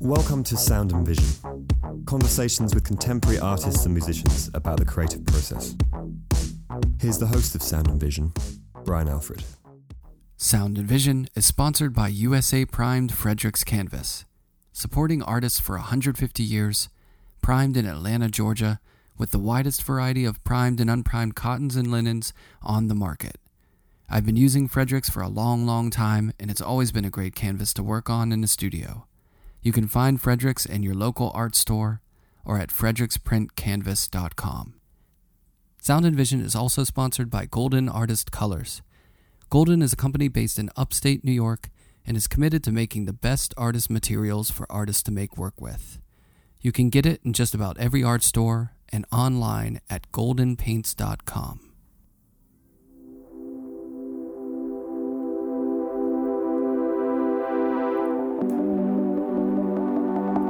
Welcome to Sound and Vision conversations with contemporary artists and musicians about the creative process. Here's the host of Sound and Vision, Brian Alfred. Sound and Vision is sponsored by USA Primed Fredrix Canvas, supporting artists for 150 years, primed in Atlanta, Georgia, with the widest variety of primed and unprimed cottons and linens on the market. I've been using Fredrix for a long, long time, and it's always been a great canvas to work on in the studio. You can find Fredrix in your local art store or at fredericksprintcanvas.com. Sound and Vision is also sponsored by Golden Artist Colors. Golden is a company based in upstate New York and is committed to making the best artist materials for artists to make work with. You can get it in just about every art store and online at goldenpaints.com.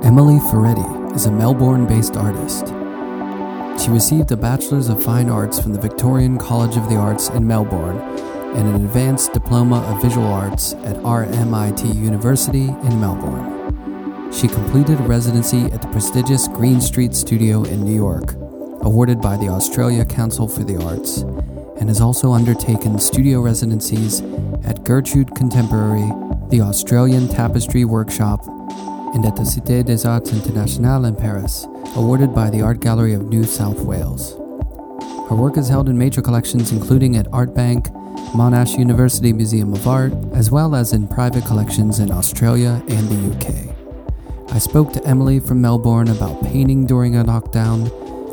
Emily Ferretti is a Melbourne based artist. She received a Bachelor's of Fine Arts from the Victorian College of the Arts in Melbourne and an Advanced Diploma of Visual Arts at RMIT University in Melbourne. She completed a residency at the prestigious Greene Street Studio in New York, awarded by the Australia Council for the Arts, and has also undertaken studio residencies at Gertrude Contemporary, the Australian Tapestry Workshop, and at the Cité des Arts Internationales in Paris, awarded by the Art Gallery of New South Wales. Her work is held in major collections including at Artbank, Monash University Museum of Art, as well as in private collections in Australia and the UK. I spoke to Emily from Melbourne about painting during a lockdown,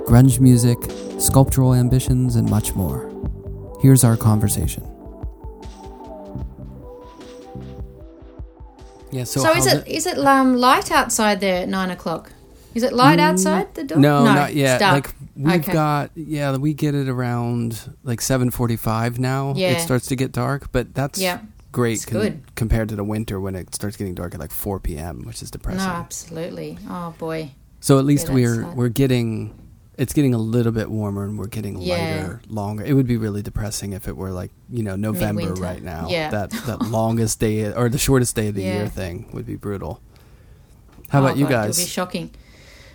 grunge music, sculptural ambitions, and much more. Here's our conversation. Yeah, so, So, is how's it is it um, light outside there at nine o'clock? Is it light outside the door? Mm, No, no not yet. dark. Like we've Okay. got yeah, we get it around like seven forty-five now. Yeah. it starts to get dark, but that's Yeah. Great good. compared to the winter when it starts getting dark at like four p.m., which is depressing. no, absolutely. Oh boy. So at least Yeah, we're sad. we're getting it's getting a little bit warmer and we're getting Yeah. lighter, longer. It would be really depressing if it were like you know November Midwinter. right now. Yeah. that that longest day or the shortest day of the Yeah. year thing would be brutal. How Oh, about you guys? It'll be shocking.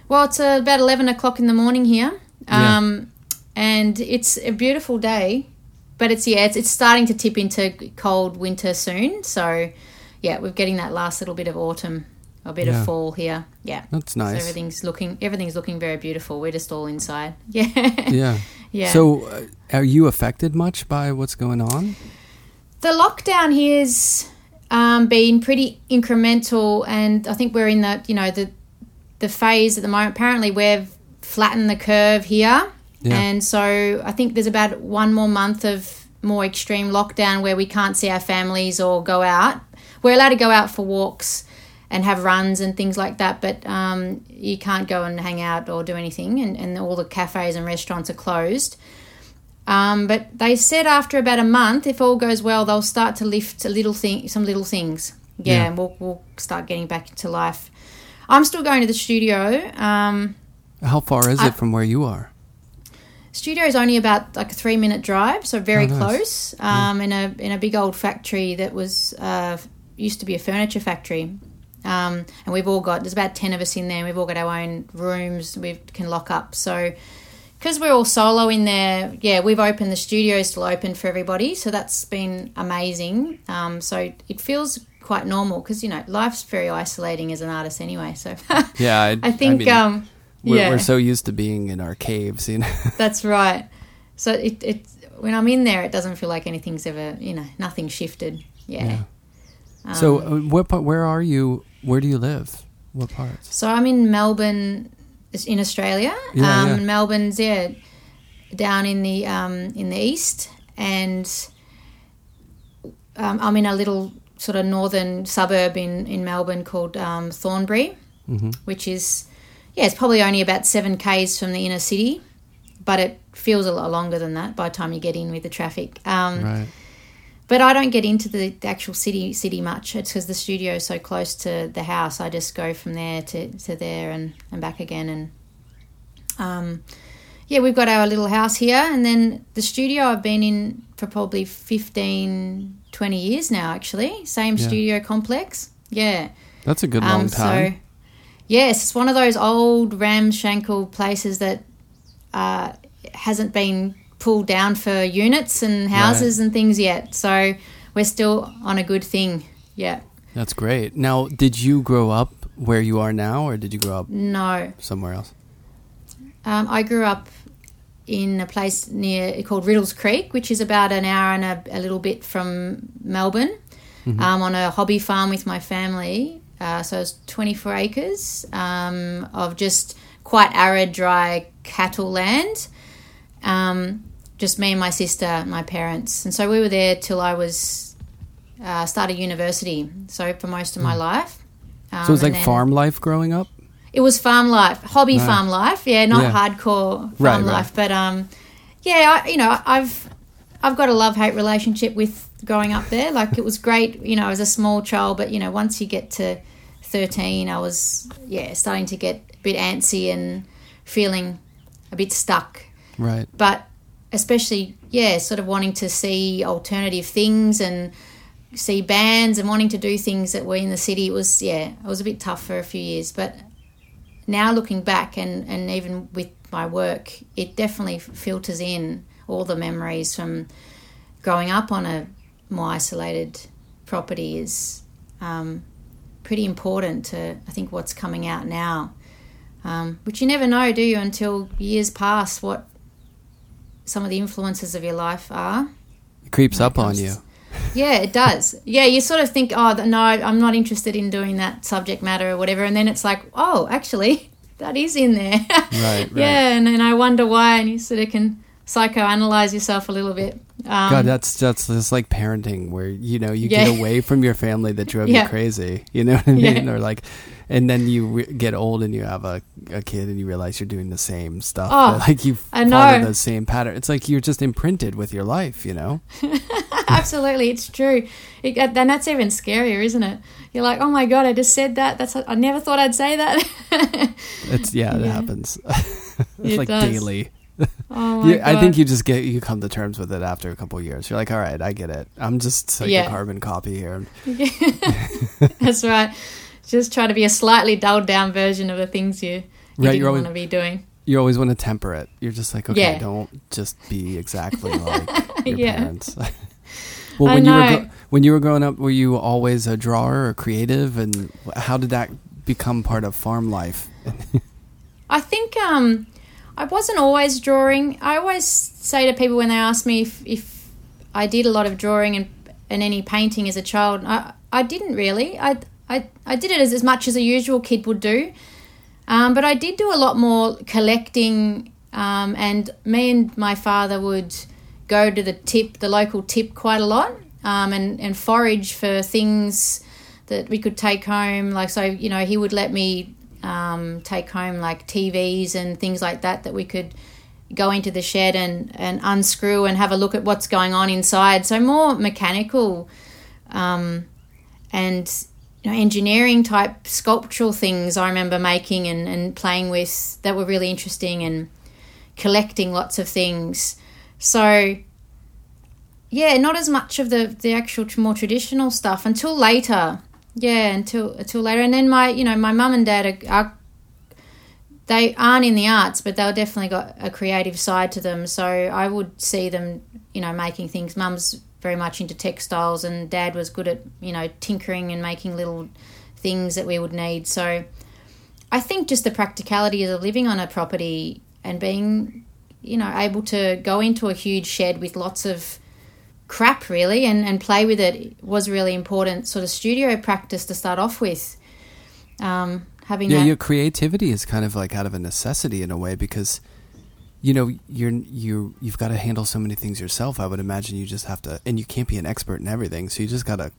Well, it's uh, about eleven o'clock in the morning here, um, and it's a beautiful day. But it's yeah, it's, it's starting to tip into cold winter soon. So yeah, we're getting that last little bit of autumn, a bit Yeah. of fall here. Yeah, That's So nice. everything's looking everything's looking very beautiful. We're just all inside. Yeah, yeah. yeah. So, uh, are you affected much by what's going on? The lockdown here's um, been pretty incremental, and I think we're in the you know the the phase at the moment. Apparently, we've flattened the curve here, Yeah. and so I think there's about one more month of more extreme lockdown where we can't see our families or go out. We're allowed to go out for walks and have runs and things like that, but um, you can't go and hang out or do anything, and, and all the cafes and restaurants are closed. Um, but they said after about a month, if all goes well, they'll start to lift a little thing, some little things. Yeah, Yeah. and we'll we'll start getting back into life. I'm still going to the studio. Um, How far is I- it from where you are? Studio is only about like a three minute drive, so very Oh, nice. close. Um, in a in a big old factory that was uh, used to be a furniture factory. Um, and we've all got there's about ten of us in there. and We've all got our own rooms. We can lock up. So because we're all solo in there, yeah, we've opened the studio still open for everybody. So that's been amazing. Um, so it feels quite normal because you know life's very isolating as an artist anyway. So Yeah, I, I think mean, um, we're, yeah. we're so used to being in our caves, you know. That's right. So it, it when I'm in there, it doesn't feel like anything's ever, you know, nothing shifted. Yeah. Um, so, uh, what part? Where are you? Where do you live? What parts? So I'm in Melbourne, in Australia. Yeah, um, yeah. Melbourne's yeah, down in the um, in the east, and um, I'm in a little sort of northern suburb in in Melbourne called um, Thornbury, Mm-hmm. which is yeah, it's probably only about seven k's from the inner city, but it feels a lot longer than that by the time you get in with the traffic. Um, Right. But I don't get into the, the actual city city much. It's because the studio is so close to the house. I just go from there to, to there and, and back again. And um, yeah, we've got our little house here, and then the studio I've been in for probably 15, 20 years now, actually. Same Yeah. studio complex. Yeah. That's a good long Um, time. So, yes, it's one of those old ramshackle places that uh, hasn't been pulled down for units and houses and things yet. So we're still on a good thing. Yeah. That's great. Now, did you grow up where you are now, or did you grow up No. somewhere else? Um, I grew up in a place near called Riddells Creek, which is about an hour and a, a little bit from Melbourne, um, on a hobby farm with my family. Uh, so it's 24 acres um, of just quite arid, dry cattle land. Um, just me and my sister, and my parents, and so we were there till I was uh, started university. So for most of my life. Um, So it was like farm life growing up. it was farm life, hobby farm life. Yeah, not Yeah. hardcore farm Right, right. life, but um, yeah, I, you know, I've I've got a love hate relationship with growing up there. Like it was great, you know, as a small child, but you know, once you get to thirteen, I was yeah starting to get a bit antsy and feeling a bit stuck. Right. But especially yeah, sort of wanting to see alternative things and see bands and wanting to do things that were in the city. It was yeah, it was a bit tough for a few years, but now looking back and, and even with my work, it definitely filters in all the memories from growing up on a more isolated property is um, pretty important to I think what's coming out now. Um, which you never know, do you, until years pass what some of the influences of your life are. It creeps it up on you. Yeah, it does. Yeah, you sort of think, oh, no, I'm not interested in doing that subject matter or whatever, and then it's like, oh, actually, that is in there. Right, right. Yeah, and then I wonder why, and you sort of can psychoanalyze yourself a little bit. Um, God, that's that's just like parenting, where you know you Yeah. get away from your family that drove Yeah. you crazy. You know what I mean? Yeah. Or like, and then you re- get old and you have a, a kid and you realize you're doing the same stuff. Oh, like you follow the same pattern. It's like you're just imprinted with your life. You know? absolutely, it's true. It, and that's even scarier, isn't it? You're like, oh my god, I just said that. That's I never thought I'd say that. It's yeah, it happens. it's It like does. daily. oh You, I think you just get you come to terms with it after a couple of years. You're like, all right, I get it. I'm just like Yeah. a carbon copy here. That's right. Just try to be a slightly dulled down version of the things you, you Right, always- want to be doing. You always want to temper it. You're just like, okay, Yeah. don't just be exactly like your Yeah. parents. well, when you were gro- when you were growing up, were you always a drawer or creative, and how did that become part of farm life? I think um, I wasn't always drawing. I always say to people when they ask me if, if I did a lot of drawing and, and any painting as a child, I, I didn't really. I, I, I did it as, as much as a usual kid would do. Um, but I did do a lot more collecting, um, and me and my father would go to the tip, the local tip, quite a lot, um, and and forage for things that we could take home. Like so, you know, he would let me um, take home like TVs and things like that that we could go into the shed and and unscrew and have a look at what's going on inside. So more mechanical, um, and you know, engineering type sculptural things I remember making and, and playing with that were really interesting and collecting lots of things. So yeah, not as much of the the actual more traditional stuff until later. Yeah, until until later, and then my you know my mum and dad are, are they aren't in the arts, but they've definitely got a creative side to them. So I would see them, you know, making things. Mum's very much into textiles, and dad was good at you know tinkering and making little things that we would need. So I think just the practicality of living on a property and being, you know, able to go into a huge shed with lots of crap really and, and play with it was really important sort of studio practice to start off with. Um, having Yeah, that your creativity is kind of like out of a necessity in a way because you know you're you you've got to handle so many things yourself. I would imagine you just have to, and you can't be an expert in everything, so you just got to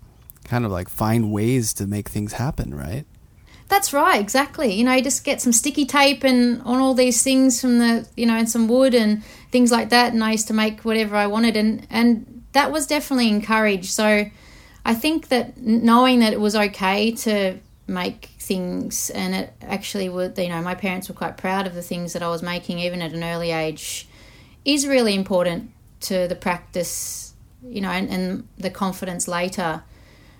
kind of like find ways to make things happen, right? That's right, exactly. You know, you just get some sticky tape and on all these things from the, you know, and some wood and things like that. And I used to make whatever I wanted, and and that was definitely encouraged. So I think that knowing that it was okay to make things, and it actually would. You know, my parents were quite proud of the things that I was making, even at an early age, is really important to the practice. You know, and, and the confidence later.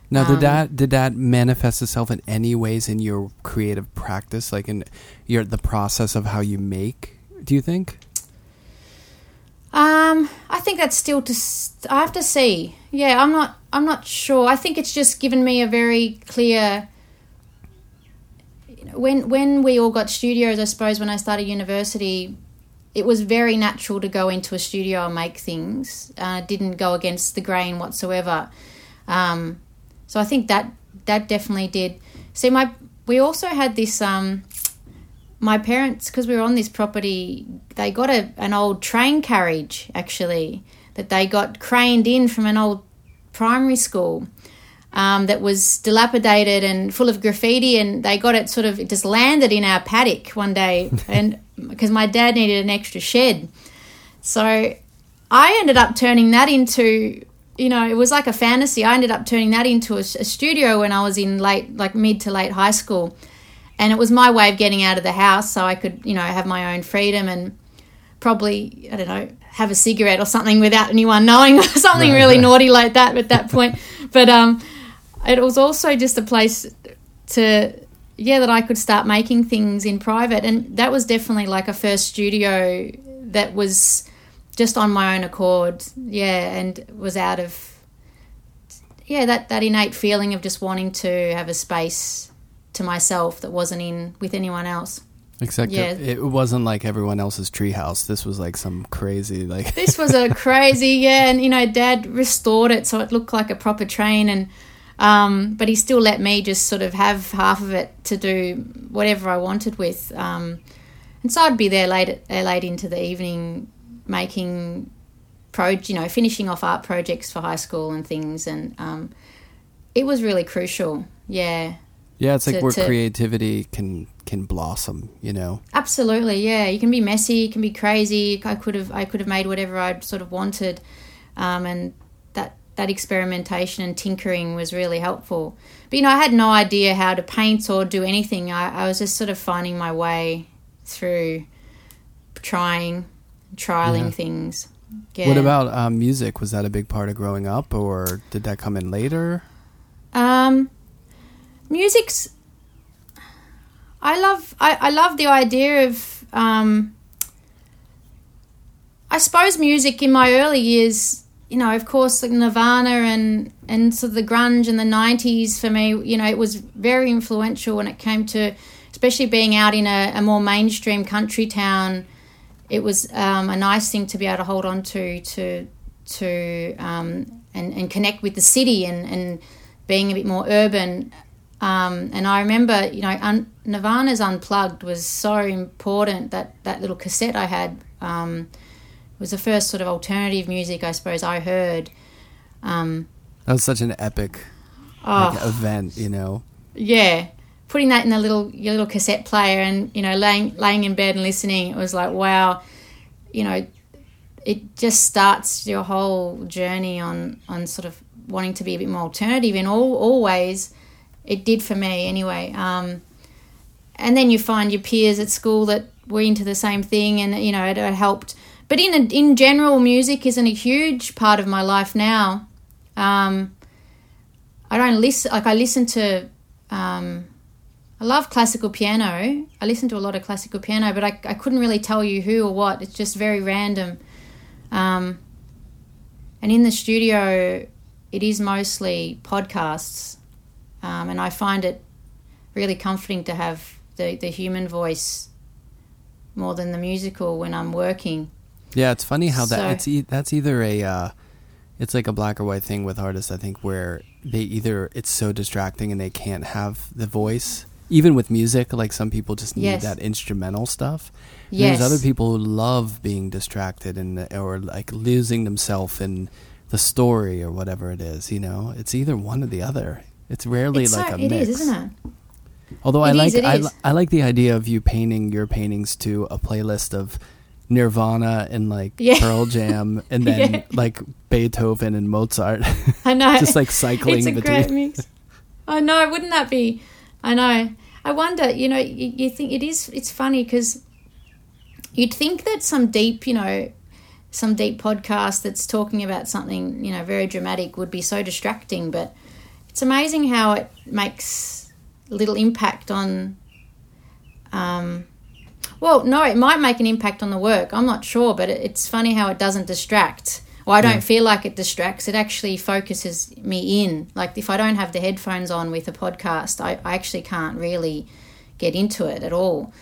Now, did Um, that did that manifest itself in any ways in your creative practice, like in your the process of how you make? Do you think? Um, I think that's still to. I have to see. Yeah, I'm not. I'm not sure. I think it's just given me a very clear. When when we all got studios, I suppose when I started university, it was very natural to go into a studio and make things. Uh, didn't go against the grain whatsoever. Um, so I think that that definitely did. See, my we also had this. Um, my parents, because we were on this property, they got a, an old train carriage actually that they got craned in from an old primary school um, that was dilapidated and full of graffiti, and they got it sort of it just landed in our paddock one day, and because my dad needed an extra shed, so I ended up turning that into. You know, it was like a fantasy. I ended up turning that into a, a studio when I was in late, like mid to late high school and it was my way of getting out of the house so I could, you know, have my own freedom and probably, I don't know, have a cigarette or something without anyone knowing or something Right, really right. naughty like that at that point. But um, it was also just a place to, yeah, that I could start making things in private. And that was definitely like a first studio that was just on my own accord. Yeah, and was out of, yeah, that, that innate feeling of just wanting to have a space to myself that wasn't in with anyone else. Except Yeah. it, it wasn't like everyone else's treehouse. This was like some crazy like. This was a crazy, yeah, and you know, Dad restored it so it looked like a proper train, and um, but he still let me just sort of have half of it to do whatever I wanted with, um, and so I'd be there late at, uh, late into the evening making pro, you know, finishing off art projects for high school and things, and um, it was really crucial, yeah. Yeah, it's like to- where to- creativity can can blossom. You know. Absolutely, yeah. You can be messy, you can be crazy. I could have, I could have made whatever I'd sort of wanted, um, and that that experimentation and tinkering was really helpful. But you know, I had no idea how to paint or do anything. I, I was just sort of finding my way through trying, trialing Yeah. things. Yeah. What about um, music? Was that a big part of growing up, or did that come in later? Um, music's. I love. I, I love the idea of. Um, I suppose music in my early years, you know, of course, like Nirvana and and sort of the grunge in the '90s for me, you know, it was very influential when it came to, especially being out in a, a more mainstream country town. It was um, a nice thing to be able to hold on to to to um, and and connect with the city and and being a bit more urban. Um, and I remember, you know, un- Nirvana's Unplugged was so important. That that little cassette I had um, was the first sort of alternative music I suppose I heard. Um, That was such an epic oh, like, event. You know. yeah, putting that in the little your little cassette player and you know laying laying in bed and listening, it was like wow, you know, it just starts your whole journey on on sort of wanting to be a bit more alternative in all all ways. It did for me anyway. Um, and then you find your peers at school that were into the same thing, and you know it, it helped. But in a, in general, music isn't a huge part of my life now. Um, I don't listen like I listen to. Um, I love classical piano. I listen to a lot of classical piano, but I, I couldn't really tell you who or what. It's just very random. Um, and in the studio, it is mostly podcasts, um, and I find it really comforting to have the, the human voice more than the musical when I'm working. Yeah, it's funny how that So- it's e- that's either a uh, it's like a black or white thing with artists. I think where they either it's so distracting and they can't have the voice. Even with music, like some people just need Yes. that instrumental stuff. And Yes. There's other people who love being distracted and or like losing themselves in the story or whatever it is. You know, it's either one or the other. It's rarely It's like a it mix. is, isn't it? Although I It like is, it I. I like the idea of you painting your paintings to a playlist of Nirvana and like Yeah. Pearl Jam and then Yeah. like Beethoven and Mozart. I know. Just like cycling it's a between. great mix. I know. Wouldn't that be? I know. I wonder, you know, you, you think it is, it's funny because you'd think that some deep, you know, some deep podcast that's talking about something, you know, very dramatic would be so distracting, but it's amazing how it makes little impact on, um, well, no, it might make an impact on the work. I'm not sure, but it's funny how it doesn't distract. or I don't yeah. feel like it distracts. It actually focuses me in. Like if I don't have the headphones on with a podcast, I, I actually can't really get into it at all.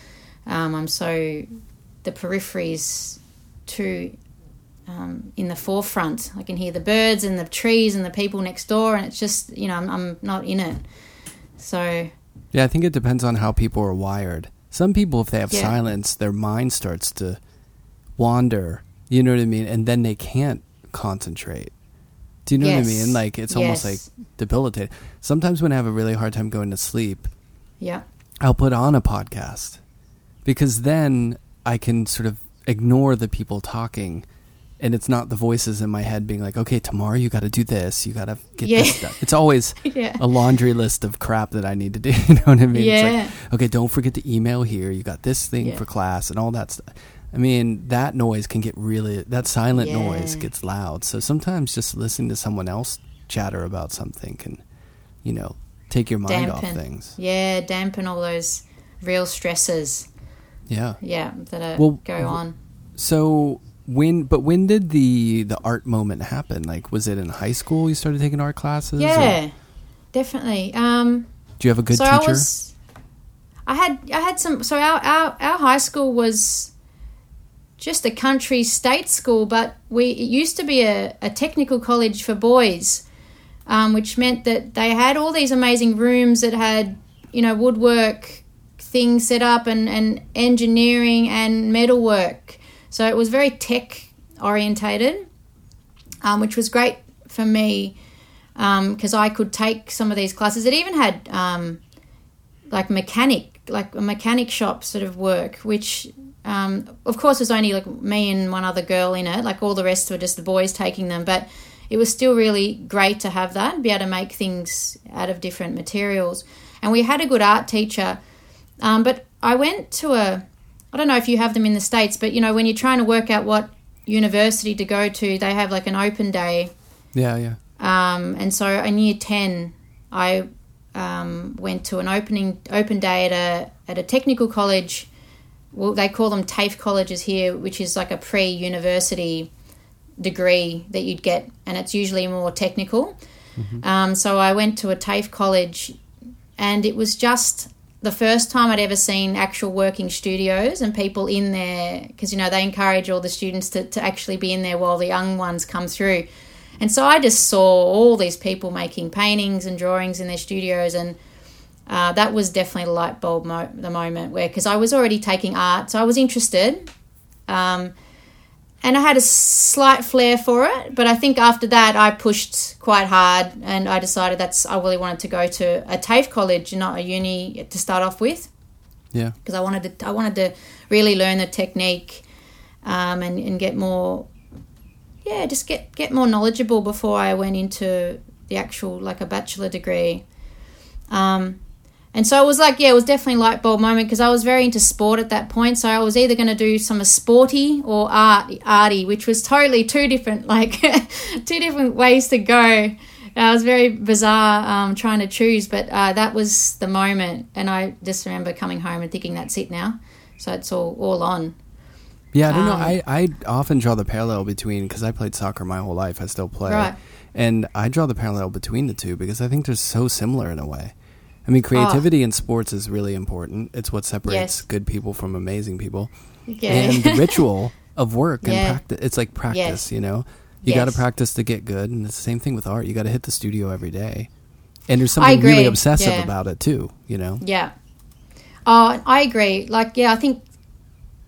Um, I'm so the peripheries too um, in the forefront. I can hear the birds and the trees and the people next door, and it's just you know I'm, I'm not in it. So yeah, I think it depends on how people are wired. Some people, if they have yeah. silence, their mind starts to wander. You know what I mean, and then they can't concentrate. Do you know yes. what I mean? Like it's almost like debilitating. Sometimes when I have a really hard time going to sleep, yeah, I'll put on a podcast because then I can sort of ignore the people talking and it's not the voices in my head being like, okay, tomorrow you got to do this, you got to get yeah. this done. It's always yeah. a laundry list of crap that I need to do. You know what I mean? Yeah. It's like, okay, don't forget to email here. You got this thing yeah. for class and all that stuff. I mean, that noise can get really, that silent noise gets loud. So sometimes just listening to someone else chatter about something can, you know, take your mind dampen. off things. Yeah, dampen all those real stresses. Yeah. Yeah, that are, well, go on. So when, but when did the the art moment happen? Like, was it in high school you started taking art classes? Yeah, or? definitely. Um, Do you have a good so teacher? I, was, I had I had some. So our, our our high school was just a country state school, but we it used to be a, a technical college for boys, um, which meant that they had all these amazing rooms that had you know woodwork things set up and, and engineering and metalwork. So it was very tech orientated, um, which was great for me because um, I could take some of these classes. It even had um, like mechanic, like a mechanic shop sort of work, which um, of course, there's only like me and one other girl in it. Like all the rest were just the boys taking them, but it was still really great to have that, be able to make things out of different materials. And we had a good art teacher. Um, but I went to a, I don't know if you have them in the States, but you know, when you're trying to work out what university to go to, they have like an open day. Yeah, yeah. Um, and so in year 10, I um, went to an opening open day at a, at a technical college well, they call them TAFE colleges here, which is like a pre university degree that you'd get, and it's usually more technical. Mm-hmm. Um, so I went to a TAFE college, and it was just the first time I'd ever seen actual working studios and people in there because you know they encourage all the students to, to actually be in there while the young ones come through. And so I just saw all these people making paintings and drawings in their studios and uh, that was definitely the light bulb mo- the moment where because I was already taking art, so I was interested, um, and I had a slight flair for it. But I think after that, I pushed quite hard, and I decided that's I really wanted to go to a TAFE college, not a uni, to start off with. Yeah, because I wanted to I wanted to really learn the technique, um, and and get more, yeah, just get get more knowledgeable before I went into the actual like a bachelor degree. Um, and so it was like, yeah, it was definitely a light bulb moment because I was very into sport at that point. So I was either going to do some sporty or art, arty, which was totally two different, like two different ways to go. I was very bizarre um, trying to choose, but uh, that was the moment. And I just remember coming home and thinking, that's it now. So it's all, all on. Yeah, I don't um, know. I, I often draw the parallel between, because I played soccer my whole life, I still play. Right. And I draw the parallel between the two because I think they're so similar in a way. I mean, ah. creativity oh. in sports is really important. It's what separates yes. good people from amazing people. And the ritual of work yeah. and practice. It's like practice, yes. you know? You yes. got to practice to get good. And it's the same thing with art. You got to hit the studio every day. And there's something really obsessive yeah. about it, too, you know? Yeah. Oh, I agree. Like, yeah, I think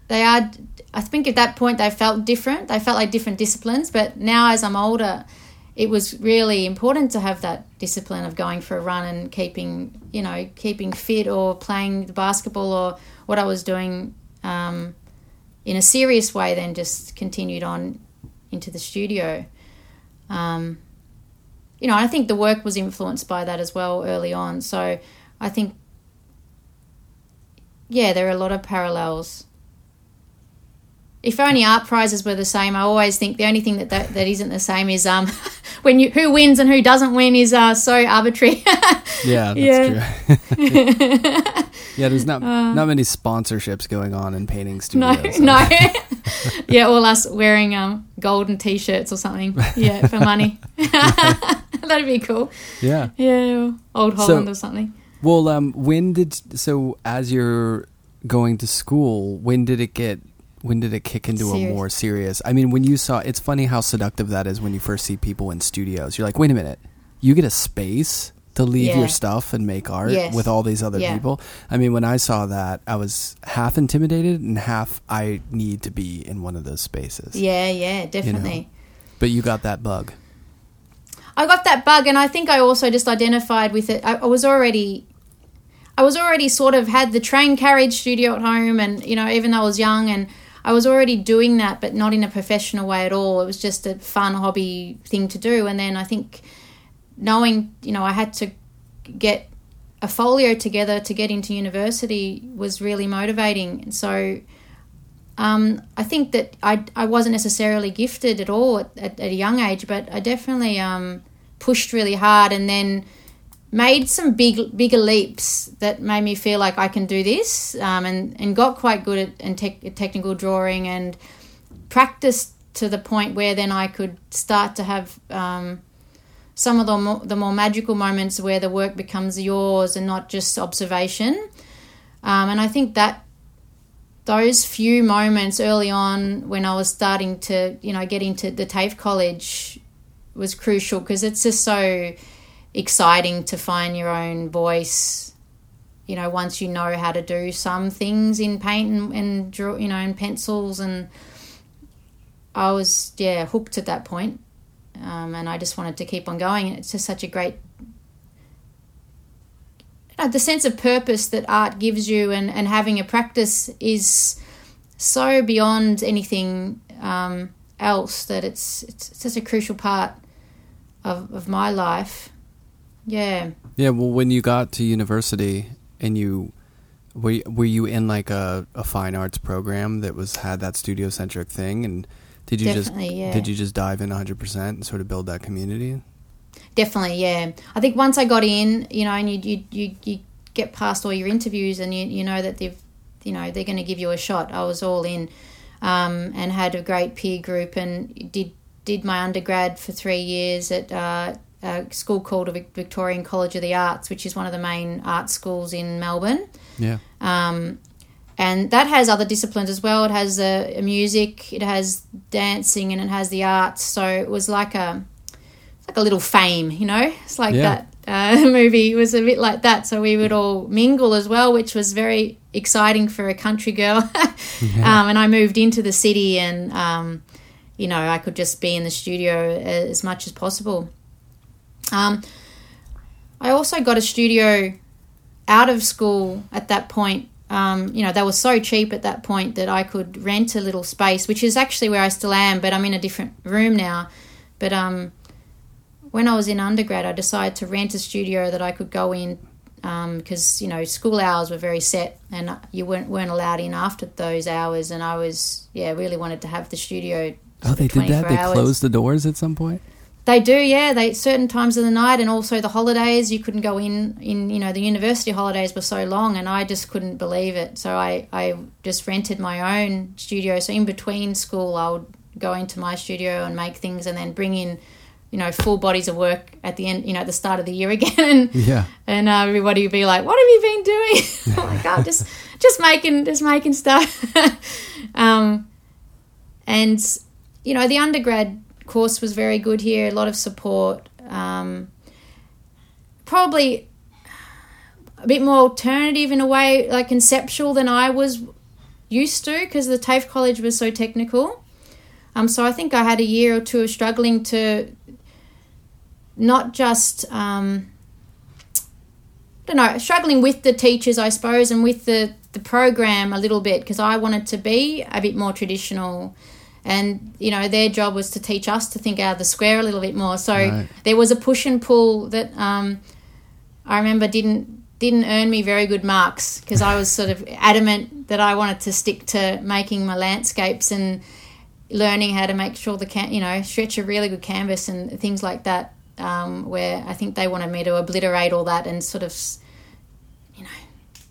they are. I think at that point they felt different. They felt like different disciplines. But now, as I'm older, it was really important to have that discipline of going for a run and keeping you know keeping fit or playing basketball or what I was doing um, in a serious way. Then just continued on into the studio. Um, you know, I think the work was influenced by that as well early on. So I think yeah, there are a lot of parallels. If only art prizes were the same, I always think the only thing that that, that isn't the same is um when you who wins and who doesn't win is uh so arbitrary. Yeah, that's Yeah. true. yeah, there's not not many sponsorships going on in painting no, studios. so- no. yeah, all us wearing um golden t-shirts or something. Yeah, for money. That'd be cool. Yeah. Yeah, old So- Holland or something. Well, um, when did so as you're going to school, when did it get when did it kick into a more serious? I mean, when you saw it's funny how seductive that is when you first see people in studios. You're like, "Wait a minute. You get a space to leave Yeah. your stuff and make art Yes. with all these other Yeah. people?" I mean, when I saw that, I was half intimidated and half I need to be in one of those spaces. Yeah, yeah, definitely. But you got that bug. I got that bug, and I think I also just identified with it. I, I was already, I was already sort of had the train carriage studio at home, and you know, even though I was young, and I was already doing that, but not in a professional way at all. It was just a fun hobby thing to do, and then I think knowing, you know, I had to get a folio together to get into university was really motivating. And so um, I think that I, I wasn't necessarily gifted at all at, at, at a young age, but I definitely um, pushed really hard and then made some big bigger leaps that made me feel like I can do this um, and, and got quite good at, and at technical drawing and practiced to the point where then I could start to have um, some of the more, the more magical moments where the work becomes yours and not just observation. Um, and I think that those few moments early on when I was starting to, you know, get into the TAFE college was crucial because it's just so exciting to find your own voice. You know, once you know how to do some things in paint and, and draw, you know, in pencils, and I was yeah hooked at that point, um, and I just wanted to keep on going. And it's just such a great you know, the sense of purpose that art gives you and, and having a practice is so beyond anything um, else that it's, it's such a crucial part of, of my life. Yeah. Yeah, well, when you got to university and you were were you in like a, a fine arts program that was had that studio centric thing, and did you Definitely, just yeah. did you just dive in hundred percent and sort of build that community? Definitely, yeah. I think once I got in, you know, and you you, you, you get past all your interviews and you, you know that they've, you know, they're going to give you a shot. I was all in um, and had a great peer group and did did my undergrad for three years at uh, a school called the Victorian College of the Arts, which is one of the main art schools in Melbourne. Yeah, Um, and that has other disciplines as well. It has uh, music, it has dancing, and it has the arts. So it was like a like a little fame, you know. It's like Yeah. that uh, movie it was a bit like that. So we would all mingle as well, which was very exciting for a country girl. um, and I moved into the city, and um, you know I could just be in the studio as much as possible. Um, I also got a studio out of school at that point. Um, you know, they were so cheap at that point that I could rent a little space, which is actually where I still am, but I'm in a different room now. But um, when I was in undergrad, I decided to rent a studio that I could go in because you know school hours were very set and you weren't weren't allowed in after those hours. And I was yeah really wanted to have the studio. Oh, they did that. 24 They closed the doors at some point. They do, yeah. They certain times of the night, and also the holidays. You couldn't go in. In you know, the university holidays were so long, and I just couldn't believe it. So I, I just rented my own studio. So in between school, I would go into my studio and make things, and then bring in, you know, full bodies of work at the end. You know, at the start of the year again, and Yeah, and uh, everybody would be like, "What have you been doing?" oh my god, just just making just making stuff. um, and you know, the undergrad course was very good here. A lot of support. Um, probably a bit more alternative in a way, like conceptual than I was used to, because the TAFE college was so technical. Um, so I think I had a year or two of struggling to not just um, I don't know, struggling with the teachers, I suppose, and with the, the program a little bit because I wanted to be a bit more traditional. And, you know, their job was to teach us to think out of the square a little bit more. So Right. there was a push and pull that um, I remember didn't didn't earn me very good marks because I was sort of adamant that I wanted to stick to making my landscapes and learning how to make sure the can you know stretch a really good canvas and things like that. Um, where I think they wanted me to obliterate all that and sort of, you know,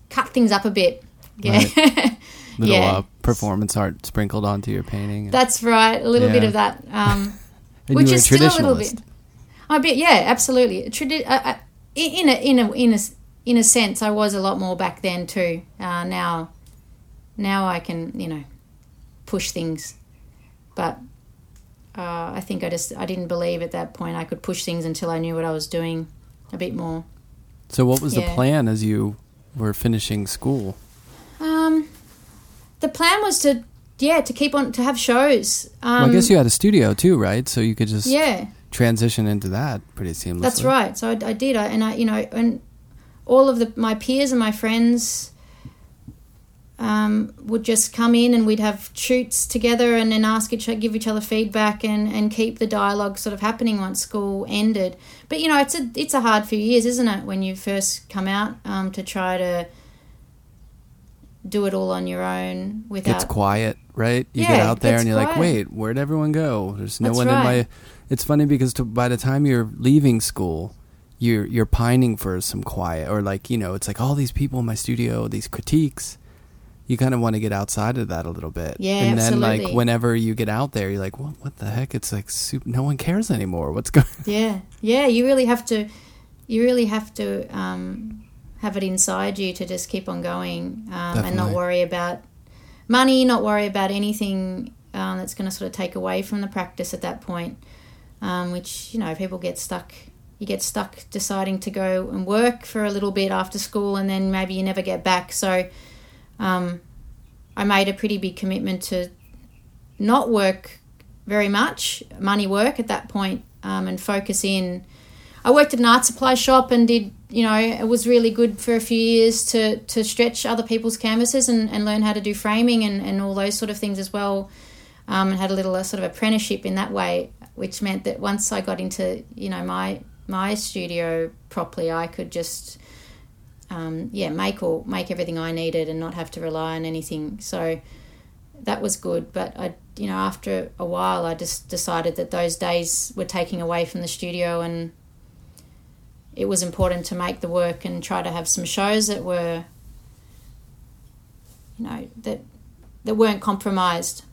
cut things up a bit. Yeah, Right. Little Yeah. uh, performance art sprinkled onto your painting. that's right. A little bit of that. Um, which is still a little bit. I bet, yeah, absolutely. Tradi- uh, uh, in a in a in a in a sense, I was a lot more back then too. Uh, now, now I can you know push things, but uh, I think I just I didn't believe at that point I could push things until I knew what I was doing a bit more. So, what was the plan as you were finishing school? Um, the plan was to yeah to keep on to have shows. Um, well, I guess you had a studio too, right? So you could just yeah. transition into that pretty seamlessly. That's right. So I, I did, I, and I, you know, and all of the my peers and my friends um, would just come in, and we'd have shoots together, and then ask each, give each other feedback, and, and keep the dialogue sort of happening once school ended. But you know, it's a it's a hard few years, isn't it, when you first come out um, to try to do it all on your own without It's quiet, right? You Yeah, get out there and you're like, wait, where'd everyone go? There's no That's one in my. It's funny because to, by the time you're leaving school, you're you're pining for some quiet, or like you know, it's like all these people in my studio, these critiques. You kind of want to get outside of that a little bit, Yeah, and then like whenever you get out there, you're like, what? What the heck? It's like soup. No one cares anymore. What's going? Yeah, yeah. You really have to, you really have to um, have it inside you to just keep on going um, and not worry about money, not worry about anything um, that's going to sort of take away from the practice at that point. Um, which you know, people get stuck. You get stuck deciding to go and work for a little bit after school, and then maybe you never get back. So, um, I made a pretty big commitment to not work very much, money work at that point, um, and focus in. I worked at an art supply shop and did, you know, it was really good for a few years to, to stretch other people's canvases and, and learn how to do framing and, and all those sort of things as well. Um, and had a little uh, sort of apprenticeship in that way, which meant that once I got into, you know, my my studio properly, I could just, um, yeah, make or make everything I needed and not have to rely on anything. So that was good. But I, you know, after a while, I just decided that those days were taking away from the studio, and it was important to make the work and try to have some shows that were, you know, that that weren't compromised.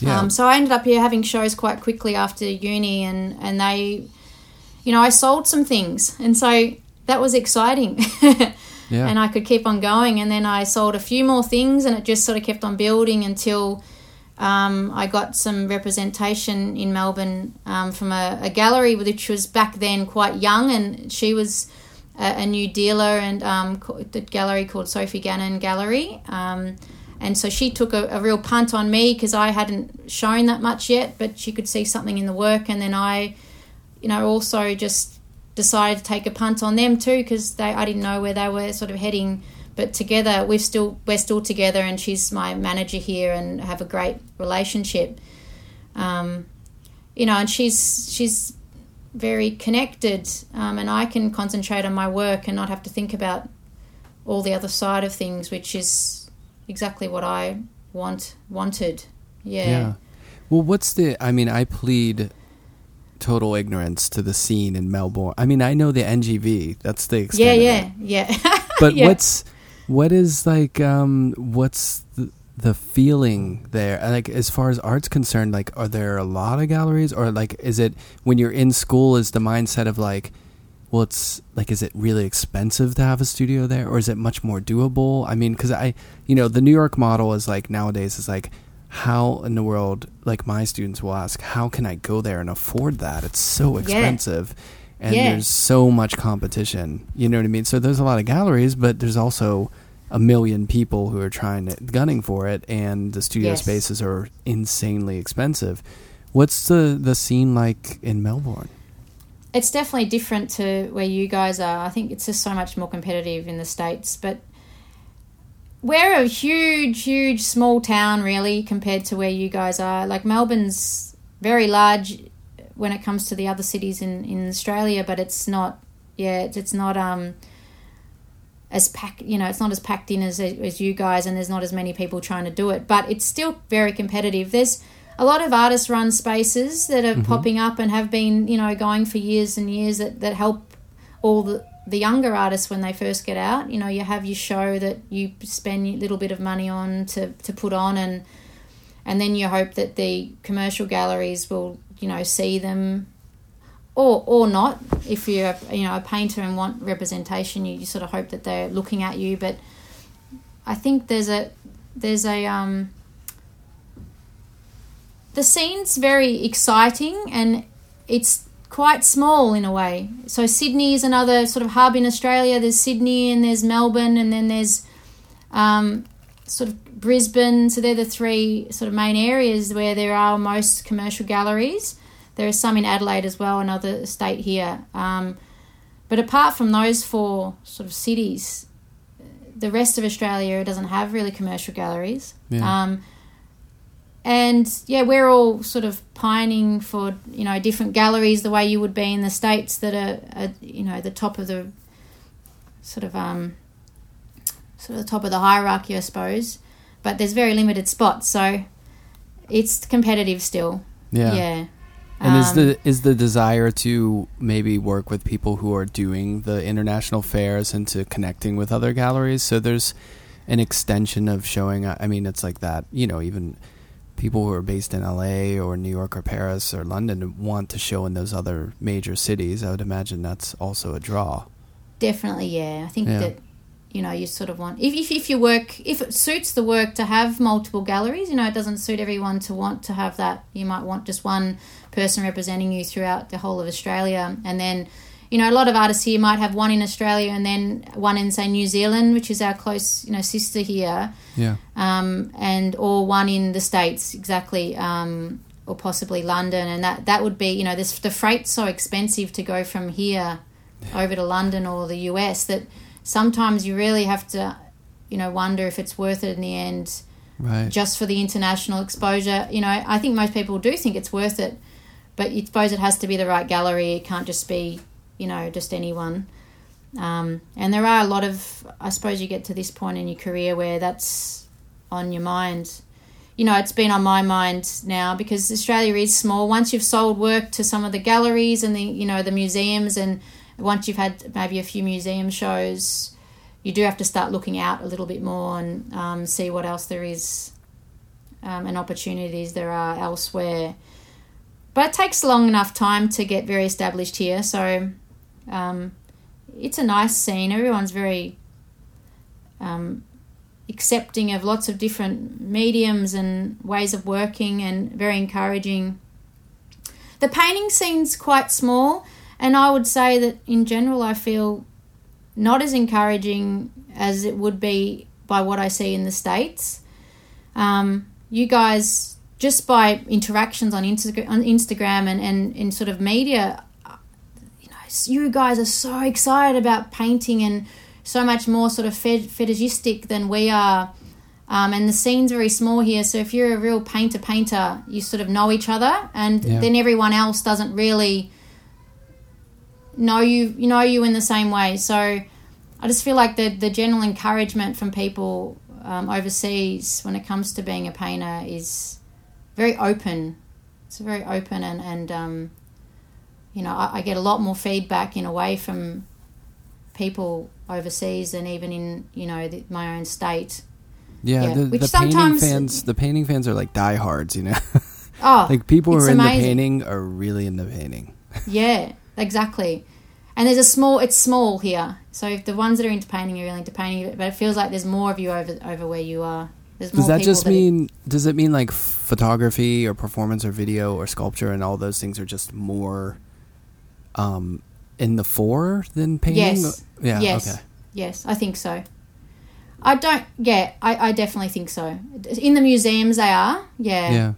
Yeah. Um, so I ended up here having shows quite quickly after uni, and and they, you know, I sold some things, and so that was exciting. yeah. and I could keep on going. And then I sold a few more things, and it just sort of kept on building until um, I got some representation in Melbourne um, from a, a gallery which was back then quite young, and she was a, a new dealer, and um, the gallery called Sophie Gannon Gallery. Um, and so she took a, a real punt on me because I hadn't shown that much yet, but she could see something in the work. And then I, you know, also just decided to take a punt on them too because I didn't know where they were sort of heading. But together we've still we're still together, and she's my manager here, and have a great relationship. Um, you know, and she's she's very connected, um, and I can concentrate on my work and not have to think about all the other side of things, which is exactly what I want wanted. Yeah. Yeah. Well, what's the? I mean, I plead total ignorance to the scene in Melbourne. I mean, I know the NGV. That's the extent. Yeah, yeah, yeah. But Yeah. what's what is like? Um, what's the, the feeling there? Like as far as art's concerned, like are there a lot of galleries, or like is it when you're in school? Is the mindset of like, well, it's like, is it really expensive to have a studio there, or is it much more doable? I mean, because I, you know, the New York model is like nowadays is like, how in the world, like my students will ask, how can I go there and afford that? It's so expensive. And Yeah. there's so much competition. You know what I mean? So there's a lot of galleries, but there's also a million people who are trying to gunning for it, and the studio Yes. spaces are insanely expensive. What's the the scene like in Melbourne? it's definitely different to where you guys are. I think it's just so much more competitive in the states, but we're a huge, huge small town, really, compared to where you guys are. Like Melbourne's very large when it comes to the other cities in in Australia, but it's not. Yeah, it's, it's not. Um, as packed, you know, it's not as packed in as, as you guys, and there's not as many people trying to do it, but it's still very competitive. There's a lot of artist run spaces that are mm-hmm. popping up and have been, you know, going for years and years that, that help all the, the younger artists when they first get out. You know, you have your show that you spend a little bit of money on to, to put on, and and then you hope that the commercial galleries will, you know, see them or or not. If you're you know a painter and want representation, you, you sort of hope that they're looking at you. But I think there's a there's a um, the scene's very exciting and it's quite small in a way. So Sydney is another sort of hub in Australia. There's Sydney and there's Melbourne and then there's um, sort of Brisbane. So they're the three sort of main areas where there are most commercial galleries. There are some in Adelaide as well, another state here. Um, but apart from those four sort of cities, the rest of Australia doesn't have really commercial galleries. Yeah. Um, and yeah, we're all sort of pining for you know different galleries the way you would be in the states that are, are you know the top of the sort of um sort of the top of the hierarchy, I suppose. But there's very limited spots, so it's competitive still. Yeah. Yeah. And is Um, the is the desire to maybe work with people who are doing the international fairs and to connecting with other galleries? So there's an extension of showing. I mean, it's like that. You know, even people who are based in LA or New York or Paris or London want to show in those other major cities. I would imagine that's also a draw. Definitely, yeah. I think Yeah. that you know you sort of want if, if if your work if it suits the work to have multiple galleries. You know, it doesn't suit everyone to want to have that. You might want just one person representing you throughout the whole of Australia, and then. You know, a lot of artists here might have one in Australia and then one in, say, New Zealand, which is our close, you know, sister here, Yeah. um, and or one in the states, exactly, um, or possibly London, and that that would be, you know, this the freight's so expensive to go from here over to London or the US that sometimes you really have to, you know, wonder if it's worth it in the end Right. just for the international exposure. You know, I think most people do think it's worth it, but you suppose it has to be the right gallery. It can't just be, you know, just anyone. Um, and there are a lot of, I suppose you get to this point in your career where that's on your mind. You know, it's been on my mind now because Australia is small. Once you've sold work to some of the galleries and the, you know, the museums, and once you've had maybe a few museum shows, you do have to start looking out a little bit more and um, see what else there is um, and opportunities there are elsewhere. But it takes long enough time to get very established here, so um, it's a nice scene. Everyone's very um, accepting of lots of different mediums and ways of working, and very encouraging. The painting scene's quite small, and I would say that in general, I feel not as encouraging as it would be by what I see in the States. Um, you guys, just by interactions on, Insta- on Instagram and, and in sort of media, uh, you know, you guys are so excited about painting and so much more sort of fet- fetishistic than we are. Um, and the scene's very small here, so if you're a real painter painter, you sort of know each other, and Yeah. then everyone else doesn't really know you you know you in the same way. So I just feel like the the general encouragement from people um, overseas when it comes to being a painter is very open. It's very open and and um, you know I, I get a lot more feedback in a way from people overseas than even in you know the, my own state. Yeah, Yeah, the, which the painting sometimes- fans, the painting fans are like diehards, you know. Oh, like people who are into amazing. painting are really into painting. Yeah, exactly. And there's a small. It's small here, so if the ones that are into painting are really into painting, but it feels like there's more of you over over where you are. Does that just are- mean? Does it mean like photography or performance or video or sculpture and all those things are just more, um, in the fore than painting? Yes. Yeah. Yes. Okay. Yes, I think so. I don't. Yeah, I, I definitely think so. In the museums, they are. Yeah. Yeah.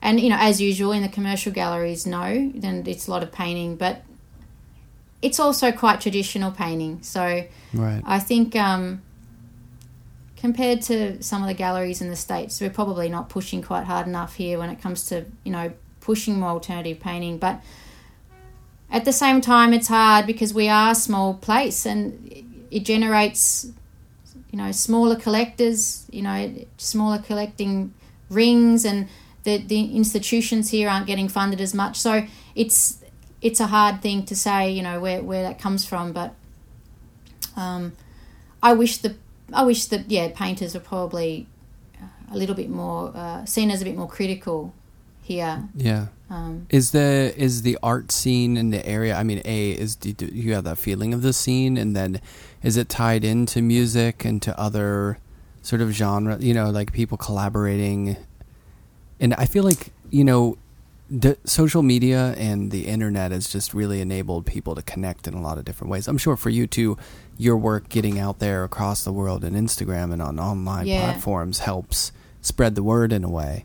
And you know, as usual, in the commercial galleries, no. Then it's a lot of painting, but it's also quite traditional painting. So Right. I think um, compared to some of the galleries in the states, we're probably not pushing quite hard enough here when it comes to you know pushing more alternative painting. But at the same time, it's hard because we are a small place, and it generates you know smaller collectors you know smaller collecting rings and the, the institutions here aren't getting funded as much so it's it's a hard thing to say you know where, where that comes from but um, I wish the I wish that yeah painters are probably a little bit more uh, seen as a bit more critical here Yeah. um, Is the is the art scene in the area? I mean, a is do do you have that feeling of the scene, and then is it tied into music and to other sort of genre? You know, like people collaborating, and I feel like you know, the social media and the internet has just really enabled people to connect in a lot of different ways. I'm sure for you too, your work getting out there across the world and Instagram and on online Yeah. platforms helps spread the word in a way.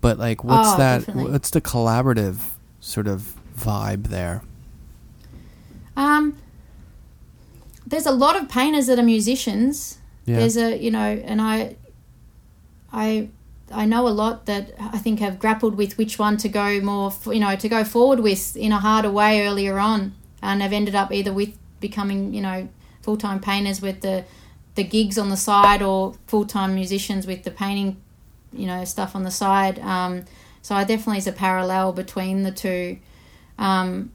But like, what's Oh, that? definitely. What's the collaborative sort of vibe there? Um, there's a lot of painters that are musicians. Yeah. There's a you know, and I, I, I know a lot that I think have grappled with which one to go more, you know, to go forward with in a harder way earlier on, and have ended up either with becoming you know full time painters with the the gigs on the side or full time musicians with the painting, you know, stuff on the side. Um, so I definitely is a parallel between the two. Um,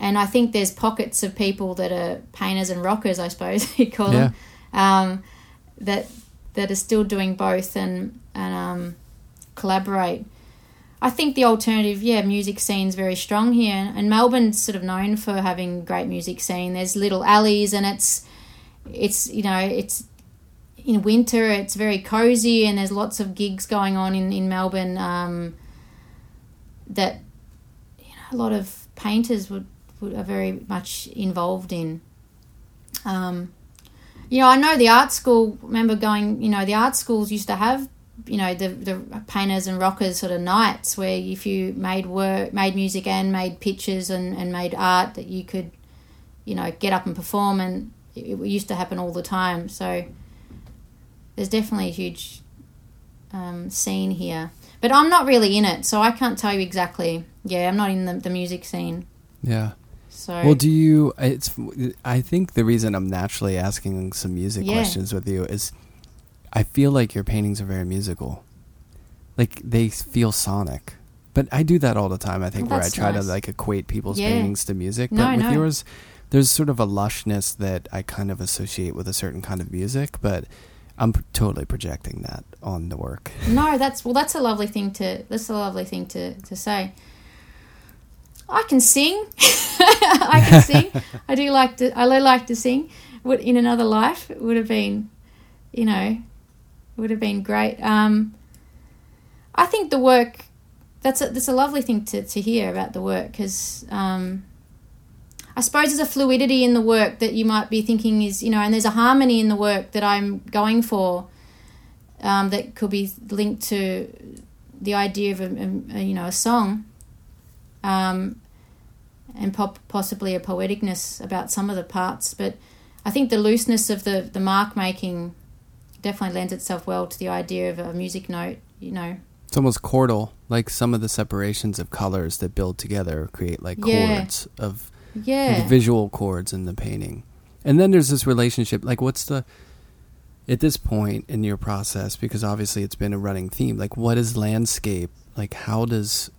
and I think there's pockets of people that are painters and rockers, I suppose you call them, um, that that are still doing both and and um, collaborate. I think the alternative, yeah, music scene's very strong here, and Melbourne's sort of known for having great music scene. There's little alleys, and it's it's you know it's in winter it's very cozy, and there's lots of gigs going on in in Melbourne um, that you know a lot of painters would, would are very much involved in. Um, you know, I know the art school. Remember going? You know, the art schools used to have you know the the painters and rockers sort of nights where if you made work, made music and made pictures and and made art that you could, you know, get up and perform and it, it used to happen all the time. So there's definitely a huge um, scene here, but I'm not really in it, so I can't tell you exactly. Yeah, I'm not in the, the music scene. Yeah. So Well, do you? It's. I think the reason I'm naturally asking some music Yeah. questions with you is, I feel like your paintings are very musical, like they feel sonic. But I do that all the time. I think Well, where I try to like equate people's Yeah. paintings to music. No, but with no. yours, there's sort of a lushness that I kind of associate with a certain kind of music. But I'm p- totally projecting that on the work. No, that's well. That's a lovely thing to. That's a lovely thing to to say. I can sing. I can sing. I do like to. I like to sing. Would in another life it would have been, you know, would have been great. Um, I think the work. That's a that's a lovely thing to to hear about the work because. Um, I suppose there's a fluidity in the work that you might be thinking is, you know, and there's a harmony in the work that I'm going for um, that could be linked to the idea of a, a, a, you know a song, um, and possibly a poeticness about some of the parts. But I think the looseness of the the mark making definitely lends itself well to the idea of a music note. You know, It's almost chordal, like some of the separations of colors that build together create like Yeah. chords of yeah, the visual chords in the painting. And then there's this relationship like what's the at this point in your process because obviously it's been a running theme like what is landscape like how does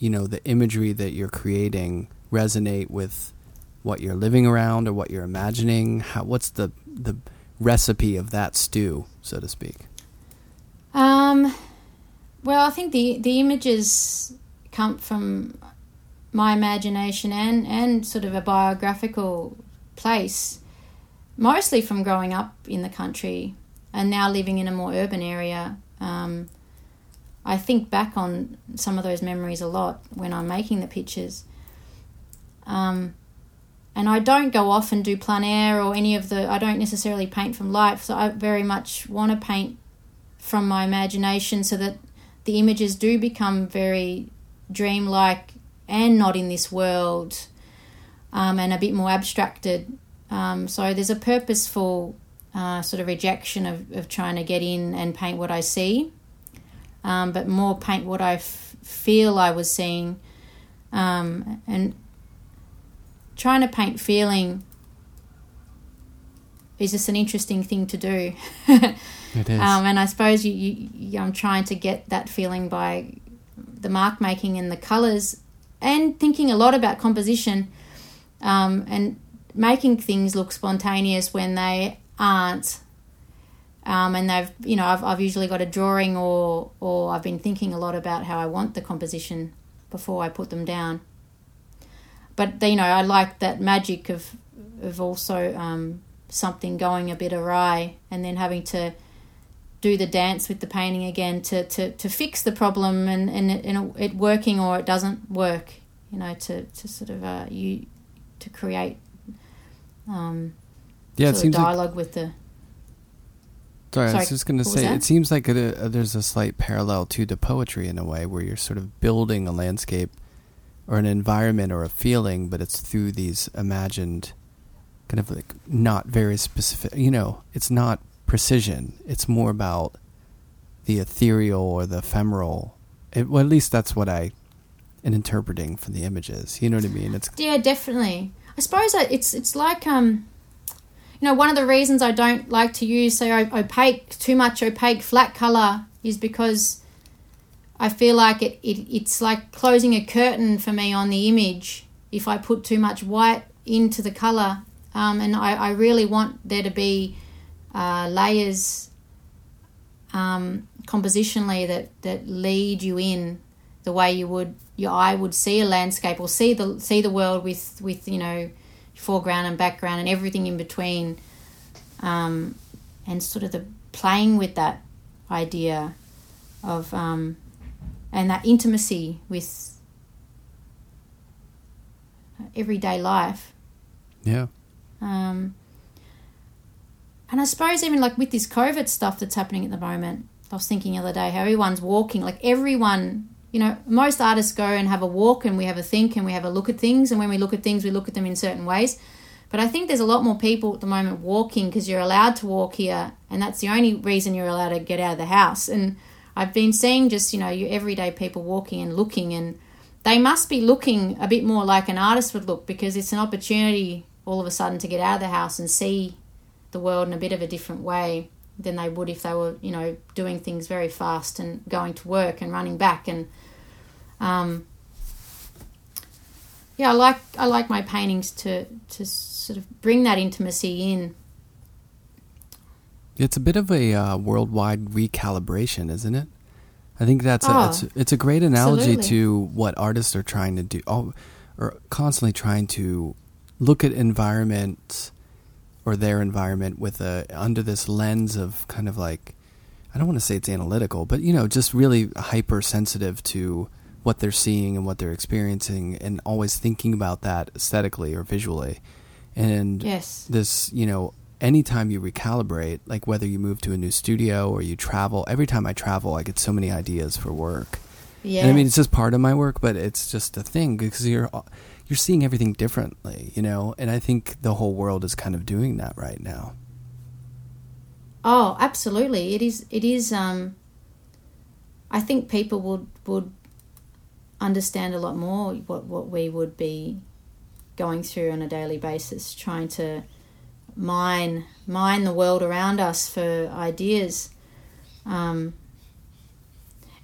you know the imagery that you're creating resonate with what you're living around or what you're imagining how what's the the recipe of that stew so to speak Um, well, I think the the images come from my imagination and and sort of a biographical place, mostly from growing up in the country and now living in a more urban area. Um, I think back on some of those memories a lot when I'm making the pictures. Um, and I don't go off and do plein air or any of the. I don't necessarily paint from life, so I very much want to paint from my imagination so that the images do become very dreamlike and not in this world um, and a bit more abstracted. Um, so there's a purposeful uh, sort of rejection of, of trying to get in and paint what I see, um, but more paint what I f- feel I was seeing um, and trying to paint feeling is just an interesting thing to do. It is. Um, and I suppose you, you, you, I'm trying to get that feeling by the mark making and the colours, and thinking a lot about composition, um, and making things look spontaneous when they aren't. Um, and they've, you know, I've, I've usually got a drawing or or I've been thinking a lot about how I want the composition before I put them down. But you know, I like that magic of of also um, something going a bit awry and then having to do the dance with the painting again to, to, to fix the problem and, and, it, and it working or it doesn't work, you know, to, to sort of uh, you to create um, yeah, it seems of like dialogue with the Sorry, I was just going to say, it seems like a, a, there's a slight parallel to the poetry in a way, where you're sort of building a landscape or an environment or a feeling, but it's through these imagined, kind of like not very specific. You know, it's not precision. It's more about the ethereal or the ephemeral. It, well, at least that's what I am interpreting from the images. You know what I mean? It's Yeah, definitely. I suppose it's it's like um, you know, one of the reasons I don't like to use say opaque too much opaque flat color is because I feel like it, it it's like closing a curtain for me on the image if I put too much white into the color. Um, and I, I really want there to be uh, layers um, compositionally that, that lead you in the way you would your eye would see a landscape or see the see the world with with you know foreground and background and everything in between um, and sort of the playing with that idea of um, and that intimacy with everyday life yeah, um, and I suppose even like with this COVID stuff that's happening at the moment, I was thinking the other day how everyone's walking, like everyone, you know, most artists go and have a walk and we have a think and we have a look at things. And when we look at things, we look at them in certain ways. But I think there's a lot more people at the moment walking because you're allowed to walk here. And that's the only reason you're allowed to get out of the house. And I've been seeing just, you know, your everyday people walking and looking and they must be looking a bit more like an artist would look because it's an opportunity all of a sudden to get out of the house and see the world in a bit of a different way than they would if they were, you know, doing things very fast and going to work and running back and um, yeah, I like I like my paintings to to sort of bring that intimacy in. It's a bit of a uh, worldwide recalibration, isn't it? I think that's a, Oh, it's, it's a great analogy absolutely. to what artists are trying to do, oh, or constantly trying to look at environments or their environment with a under this lens of kind of like I don't want to say it's analytical, but you know, just really hypersensitive to what they're seeing and what they're experiencing, and always thinking about that aesthetically or visually. And Yes. this, you know, anytime you recalibrate, like whether you move to a new studio or you travel, every time I travel, I get so many ideas for work. Yeah. And I mean, it's just part of my work, but it's just a thing because you're you're seeing everything differently, you know. And I think the whole world is kind of doing that right now. Oh, absolutely. It is. It is. Um, I think people would would understand a lot more what what we would be going through on a daily basis, trying to mine mine the world around us for ideas. Um,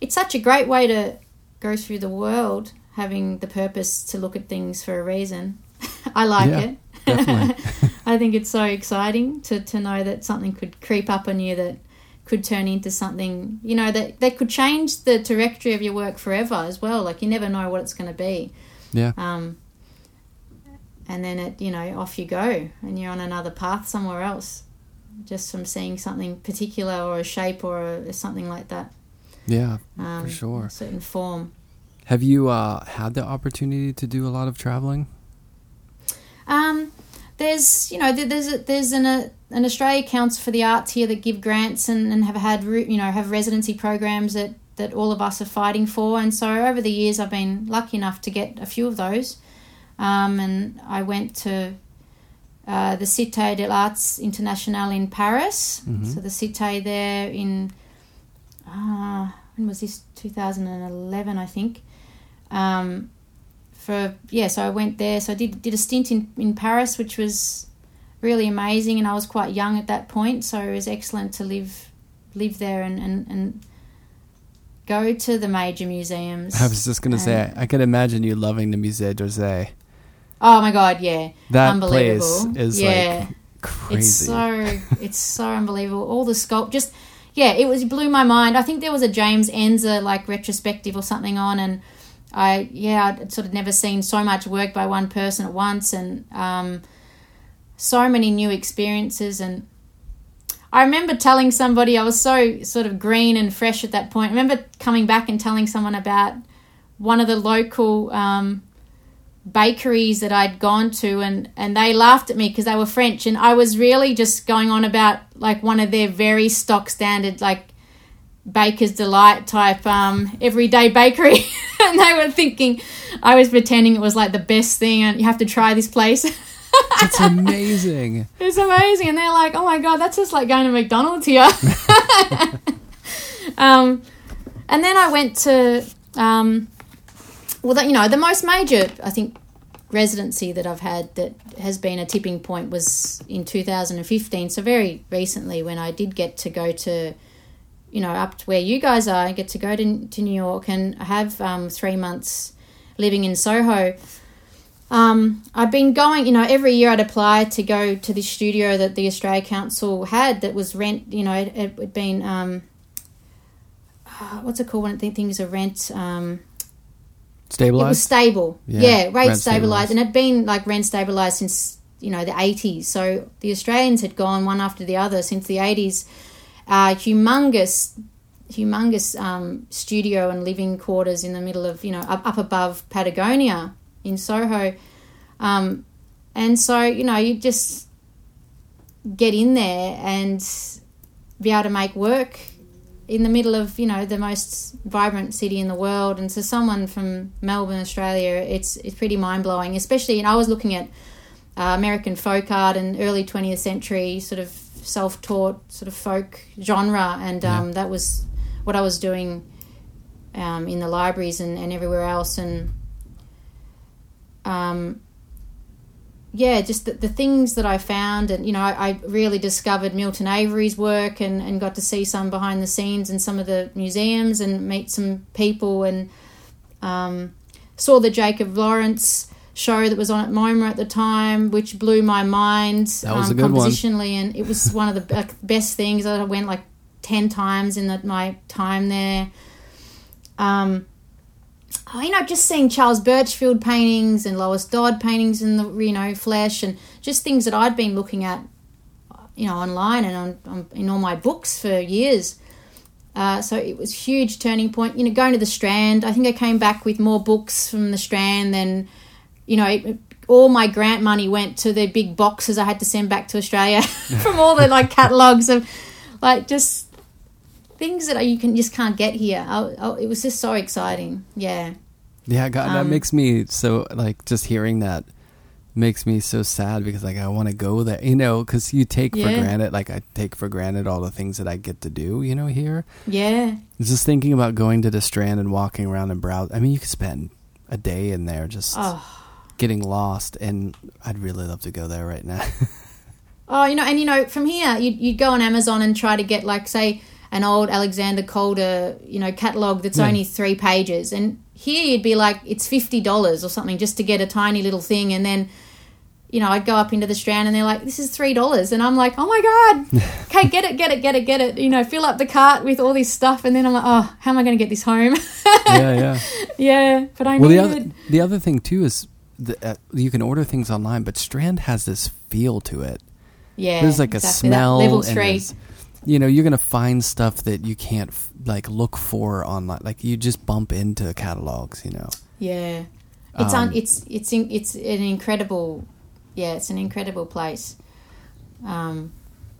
it's such a great way to go through the world, having the purpose to look at things for a reason. I like Yeah, it. I think it's so exciting to, to know that something could creep up on you that could turn into something, you know, that, that could change the trajectory of your work forever as well. Like you never know what it's going to be. Yeah. Um, and then it, you know, off you go and you're on another path somewhere else just from seeing something particular or a shape or a, something like that. Yeah, Um, for sure. Certain form. Have you uh, had the opportunity to do a lot of traveling? Um, there's you know there's a, there's an a, an Australia Council for the Arts here that give grants and, and have had you know have residency programs that that all of us are fighting for and so over the years I've been lucky enough to get a few of those um, and I went to uh, the Cité des Arts Internationale in Paris Mhm. so the Cité there in uh, when was this 2011 I think um, for yeah so I went there so I did did a stint in, in Paris which was really amazing. And I was quite young at that point, so it was excellent to live live there and and, and go to the major museums. I was just gonna say, I could imagine you loving the Musée d'Orsay. Oh my god, yeah, That unbelievable. place is yeah. like crazy. It's so it's so unbelievable. All the sculpt just yeah, it was it blew my mind. I think there was a James Ensor like retrospective or something on and I yeah, I'd sort of never seen so much work by one person at once and um, so many new experiences and I remember telling somebody I was so sort of green and fresh at that point. I remember coming back and telling someone about one of the local um, bakeries that I'd gone to and and they laughed at me because they were French and I was really just going on about like one of their very stock standard like baker's delight type um everyday bakery. And they were thinking I was pretending it was like the best thing and you have to try this place. It's amazing. it's amazing and they're like oh my god that's just like going to McDonald's here. Um and then I went to um well, that, you know, the most major, I think, residency that I've had that has been a tipping point was in 2015. So very recently, when I did get to go to, you know, up to where you guys are, I get to go to, to New York and have um, three months living in Soho. Um, I've been going, you know, every year I'd apply to go to the studio that the Australia Council had that was rent, you know, it had been, um, uh, what's it called when things are rent? Um, Stabilized. it was stable. Yeah, Yeah, rate stabilized. stabilised. And it'd been like rent stabilized since, you know, the 80s. So the Australians had gone one after the other since the 80s. Uh, humongous, humongous um, studio and living quarters in the middle of, you know, up, up above Patagonia in Soho. Um, and so, you know, you just get in there and be able to make work in the middle of you know the most vibrant city in the world. And to someone from Melbourne Australia it's it's pretty mind-blowing especially and I was looking at uh, American folk art and early 20th century sort of self-taught sort of folk genre. And um, that was what I was doing um, in the libraries and, and everywhere else. And um, yeah, just the, the things that I found, and you know, I, I really discovered Milton Avery's work, and, and got to see some behind the scenes in some of the museums, and meet some people, and um, saw the Jacob Lawrence show that was on at MoMA at the time, which blew my mind. That was um, a good one. compositionally, and it was one of the best things. I went like ten times in the, my time there. Um, oh, you know, just seeing Charles Burchfield paintings and Lois Dodd paintings in the you know flesh, and just things that I'd been looking at, you know, online and on, on in all my books for years. Uh, so it was huge turning point. You know, going to the Strand. I think I came back with more books from the Strand than, you know, it, all my grant money went to the big boxes I had to send back to Australia from all the like catalogs of, like just things that you can just can't get here. I, I, it was just so exciting. Yeah. Yeah, God, that Um, makes me so like just hearing that makes me so sad because like I want to go there, you know, because you take for granted, like I take for granted all the things that I get to do, you know, here. Yeah. Just thinking about going to the Strand and walking around and browse. I mean, you could spend a day in there just Oh. getting lost, and I'd really love to go there right now. Oh, you know, and you know, from here, you'd, you'd go on Amazon and try to get, like, say, an old Alexander Calder, you know, catalog that's Yeah. only three pages. And here you'd be like, it's $50 or something just to get a tiny little thing. And then, you know, I'd go up into the Strand and they're like, this is $3. And I'm like, oh my God, okay, get it, get it, get it, get it. You know, fill up the cart with all this stuff. And then I'm like, oh, how am I going to get this home? yeah, yeah. yeah, but I Well, the other it. the other thing too is the, uh, you can order things online, but Strand has this feel to it. Yeah. there's like exactly a that. smell. Level and three. You know, you're gonna find stuff that you can't f- like look for online. Like you just bump into catalogs. You know. Yeah, it's Um, un, it's it's in, it's an incredible, yeah, it's an incredible place. Um,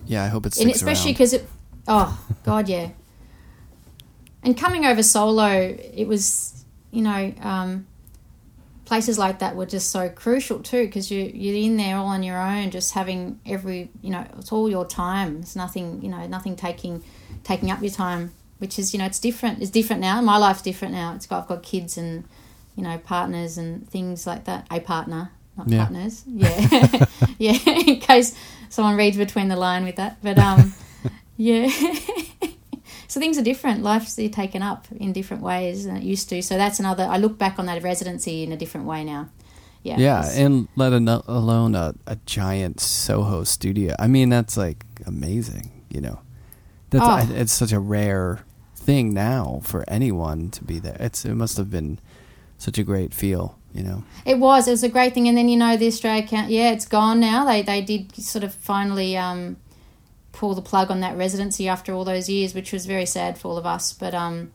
Yeah, I hope it's and especially because it, oh god, yeah. And coming over solo, it was you know um, places like that were just so crucial too because you you're in there all on your own, just having every you know it's all your time. It's nothing you know nothing taking taking up your time, which is you know it's different. It's different now. My life's different now. It's got I've got kids and you know partners and things like that. A partner, not Yeah. partners. Yeah, yeah. In case someone reads between the line with that, but um, yeah. so things are different. Life's taken up in different ways than it used to. So that's another. I look back on that residency in a different way now. Yeah. Yeah, and let alone a, a giant Soho studio. I mean, that's like amazing. You know, that's Oh. I- it's such a rare thing now for anyone to be there. It's it must have been such a great feel. You know, It was. It was a great thing. And then you know the Australia count. Yeah, it's gone now. They they did sort of finally um, pull the plug on that residency after all those years, which was very sad for all of us. But um,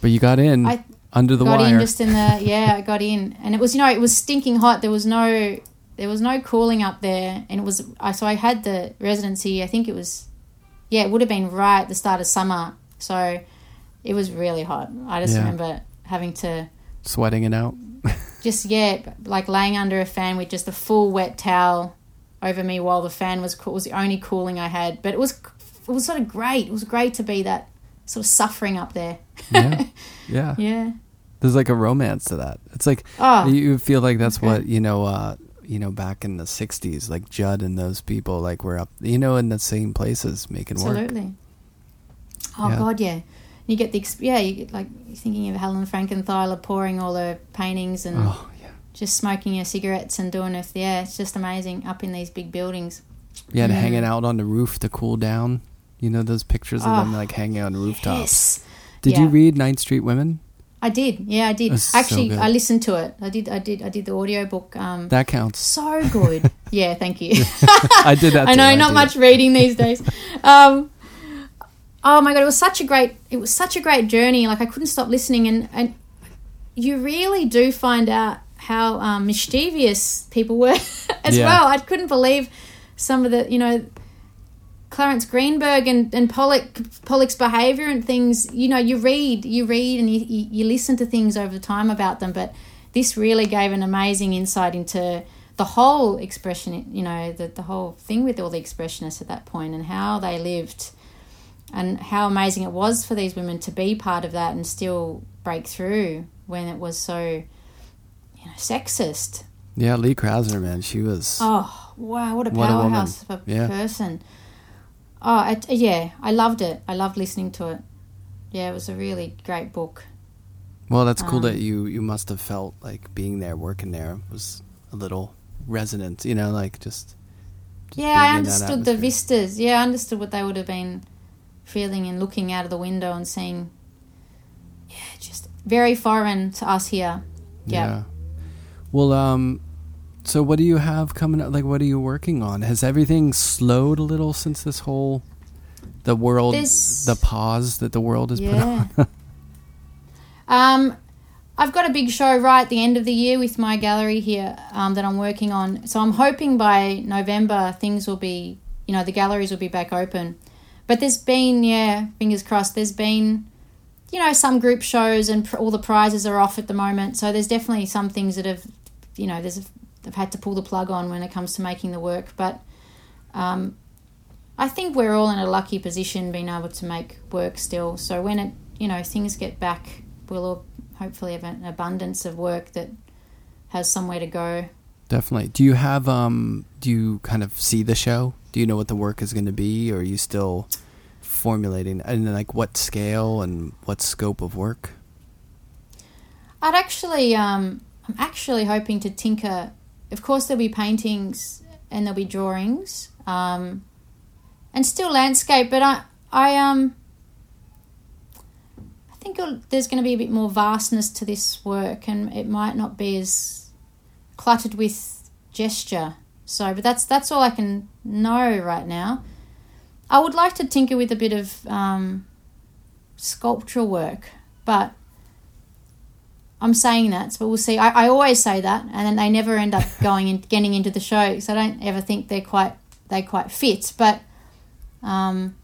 but you got in I under the got wire. in just in the yeah, I got in, and it was you know it was stinking hot. There was no there was no cooling up there, and it was I so I had the residency. I think it was yeah, it would have been right at the start of summer. So it was really hot. I just Yeah. remember having to sweating it out. just yeah, like laying under a fan with just a full wet towel over me while the fan was cool. Was the only cooling I had, but it was it was sort of great. It was great to be that sort of suffering up there. Yeah, yeah. Yeah. There's like a romance to that. It's like Oh, you feel like that's okay. what you know. uh you know, back in the '60s, like Judd and those people, like were up, you know, in the same places making work. absolutely. Oh Yeah. God, yeah. You get the yeah, you get like thinking of Helen Frankenthaler pouring all her paintings and Oh just smoking your cigarettes and doing it. Yeah, it's just amazing up in these big buildings. yeah, and Mm. hanging out on the roof to cool down. You know those pictures of them Oh, like hanging on rooftops. Yes. Did you read Ninth Street Women? I did. Yeah, I did. That's so Actually, good. I listened to it. I did. I did. I did the audiobook. Um, That counts. so good. yeah, thank you. I did that. I know, not much reading these days. Um, oh my god, it was such a great. It was such a great journey. Like I couldn't stop listening, and and you really do find out how um, mischievous people were as Yeah. well. I couldn't believe some of the you know. Clement Greenberg and, and Pollock Pollock's behavior and things, you know, you read, you read and you, you, listen to things over time about them, but this really gave an amazing insight into the whole expression, you know, the, the whole thing with all the expressionists at that point and how they lived and how amazing it was for these women to be part of that and still break through when it was so, you know, sexist. Yeah, Lee Krasner, man, she was. Oh, wow, what a What a powerhouse of a Yeah. person. Oh, I, yeah, I loved it. I loved listening to it. Yeah, it was a really great book. Well, that's cool Um, that you you must have felt like being there, working there was a little resonant. You know, like just. just Yeah, I being in that understood the vistas. Yeah, I understood what they would have been feeling and looking out of the window and seeing. Yeah, just very foreign to us here. Yeah. Well, um, so what do you have coming up? Like, what are you working on? Has everything slowed a little since this whole the world There's- the pause that the world has put on? Um, I've got a big show right at the end of the year with my gallery here um, that I'm working on. So I'm hoping by November things will be, you know, the galleries will be back open. But there's been, yeah, fingers crossed, there's been, you know, some group shows and pr- all the prizes are off at the moment. So there's definitely some things that have, you know, there's they've had to pull the plug on when it comes to making the work. But um, I think we're all in a lucky position being able to make work still. So when it, you know, things get back, we'll all hopefully have an abundance of work that has somewhere to go. Definitely. Do you have um? Do you kind of see the show? Do you know what the work is going to be, or are you still formulating? And like, what scale and what scope of work? I'd actually, um, I'm actually hoping to tinker. Of course, there'll be paintings and there'll be drawings, um, and still landscape. But I, I, um, I think there's going to be a bit more vastness to this work, and it might not be as cluttered with gesture. So, but that's that's all I can know right now. I would like to tinker with a bit of um, sculptural work, but I'm saying that, but we'll see. I, I always say that, and then they never end up going and getting into the show, so I don't ever think they're quite they quite fit. But um,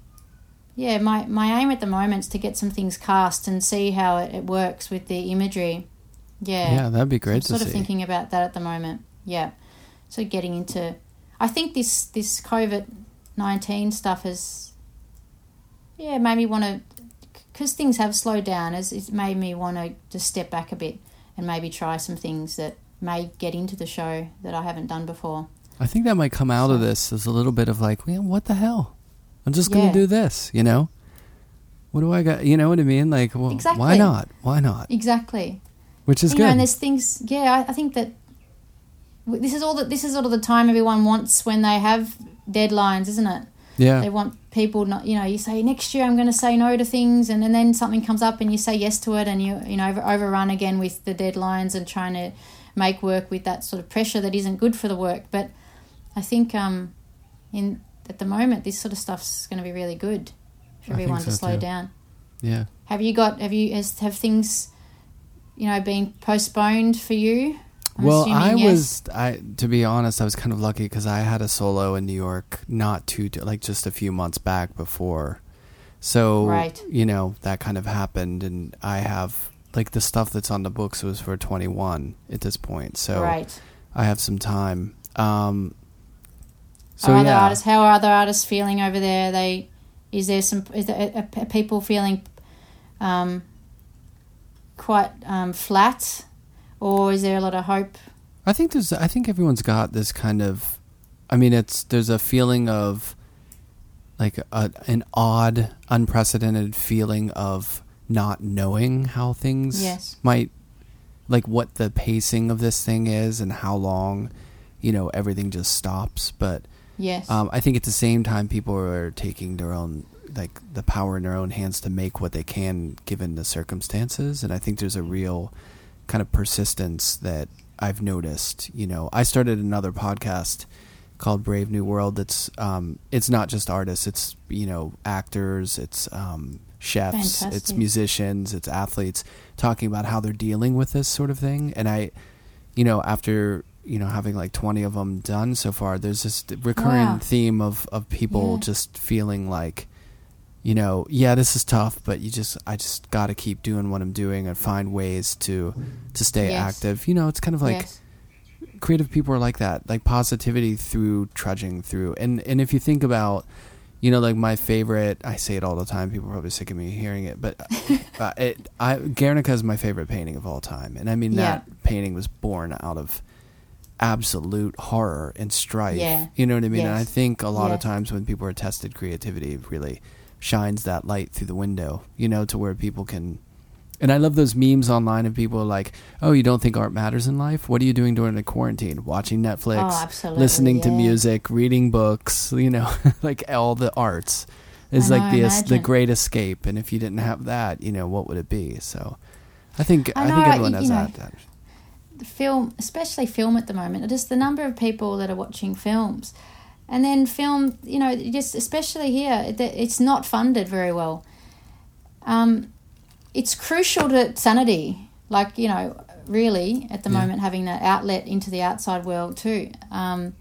yeah, my my aim at the moment is to get some things cast and see how it, it works with the imagery. Yeah, Yeah, that'd be great to sort of thinking about that at the moment. Yeah, so getting into, I think this this COVID nineteen stuff has, yeah, made me want to, because things have slowed down. As it's made me want to just step back a bit and maybe try some things that may get into the show that I haven't done before. I think that might come out of this as a little bit of like, well, what the hell? I'm just gonna Yeah. do this, you know. What do I got? You know what I mean? Like, well, exactly. why not? Why not? Exactly. Which is you good. know, and there's things. Yeah, I, I think that this is all that this is sort of the time everyone wants when they have deadlines, isn't it? Yeah, They want people not. You know, you say next year I'm going to say no to things, and, and then something comes up and you say yes to it, and you you know over, overrun again with the deadlines and trying to make work with that sort of pressure that isn't good for the work. But I think um, in at the moment this sort of stuff's going to be really good for everyone to slow too. down. yeah. Have you got? Have you? Has, have things, you know, been postponed for you? I'm well, I yes. was, I to be honest, I was kind of lucky because I had a solo in New York not too like just a few months back before, so Right. you know that kind of happened, and I have like the stuff that's on the books was for 21 at this point, so right. I have some time. Um, so are other yeah, artists? How are other artists feeling over there? They is there some? Is there are, are people feeling um, quite um, flat, or is there a lot of hope? I think there's. I think everyone's got this kind of. I mean, it's there's a feeling of like a, an odd, unprecedented feeling of not knowing how things Yes. might, like what the pacing of this thing is and how long, you know, everything just stops. But Yes. um, I think at the same time, people are taking their own like the power in their own hands to make what they can given the circumstances, and I think there's a real kind of persistence that I've noticed. You know, I started another podcast called Brave New World. That's um, it's not just artists. It's you know actors. It's um, chefs. It's musicians. It's athletes talking about how they're dealing with this sort of thing. And I, you know, after you know having like 20 of them done so far there's this recurring Wow. theme of of people Yeah. just feeling like you know yeah this is tough but you just i just got to keep doing what i'm doing and find ways to to stay Yes. active. You know it's kind of like yes. creative people are like that like positivity through trudging through. And and if you think about you know like my favorite i say it all the time people are probably sick of me hearing it but uh, it i guernica is my favorite painting of all time. And i mean that painting was born out of absolute horror and strife. Yeah. you know what i mean? And i think a lot of times when people are tested creativity really shines that light through the window you know to where people can and I love those memes online of people like, "Oh, you don't think art matters in life? What are you doing during the quarantine? Watching Netflix, Oh, listening to music, reading books, you know, like all the arts is like the the great escape. And if you didn't have that, you know, what would it be? So, I think I, I think everyone has know, that, that. the film, especially film at the moment, just the number of people that are watching films, and then film, you know, just especially here, it- it's not funded very well. Um, it's crucial to sanity, like you know, really at the Yeah. moment having that outlet into the outside world too. Um,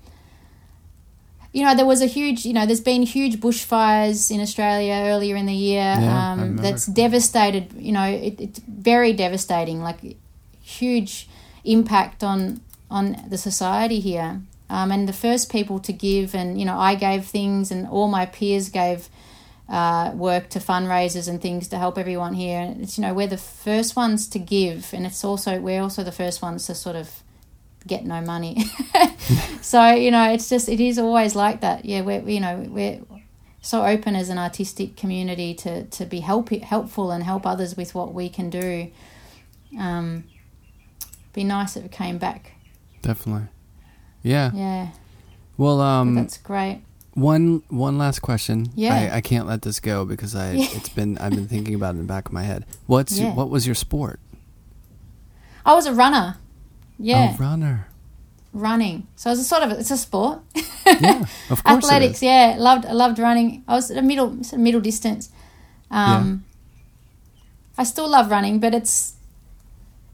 you know, there was a huge, you know, there's been huge bushfires in Australia earlier in the year. Yeah, um, that's devastated. You know, it, it's very devastating. Like huge impact on on the society here. Um, and the first people to give, and you know, I gave things, and all my peers gave uh, work to fundraisers and things to help everyone here. And it's you know we're the first ones to give, and it's also we're also the first ones to sort of get no money. so you know, it's just it is always like that. Yeah, we're you know we're so open as an artistic community to to be help helpful and help others with what we can do. Um, be nice if it came back. Definitely. Yeah. Yeah, Well, um, that's great. one one last question. Yeah. I, I can't let this go because I Yeah. it's been I've been thinking about it in the back of my head. What's Yeah. what was your sport? I was a runner. Yeah, A runner. running. So it's a sort of it's a sport. Yeah, of course. Athletics, yeah, loved I loved running. I was at a middle sort of middle distance. Um, I still love running, but it's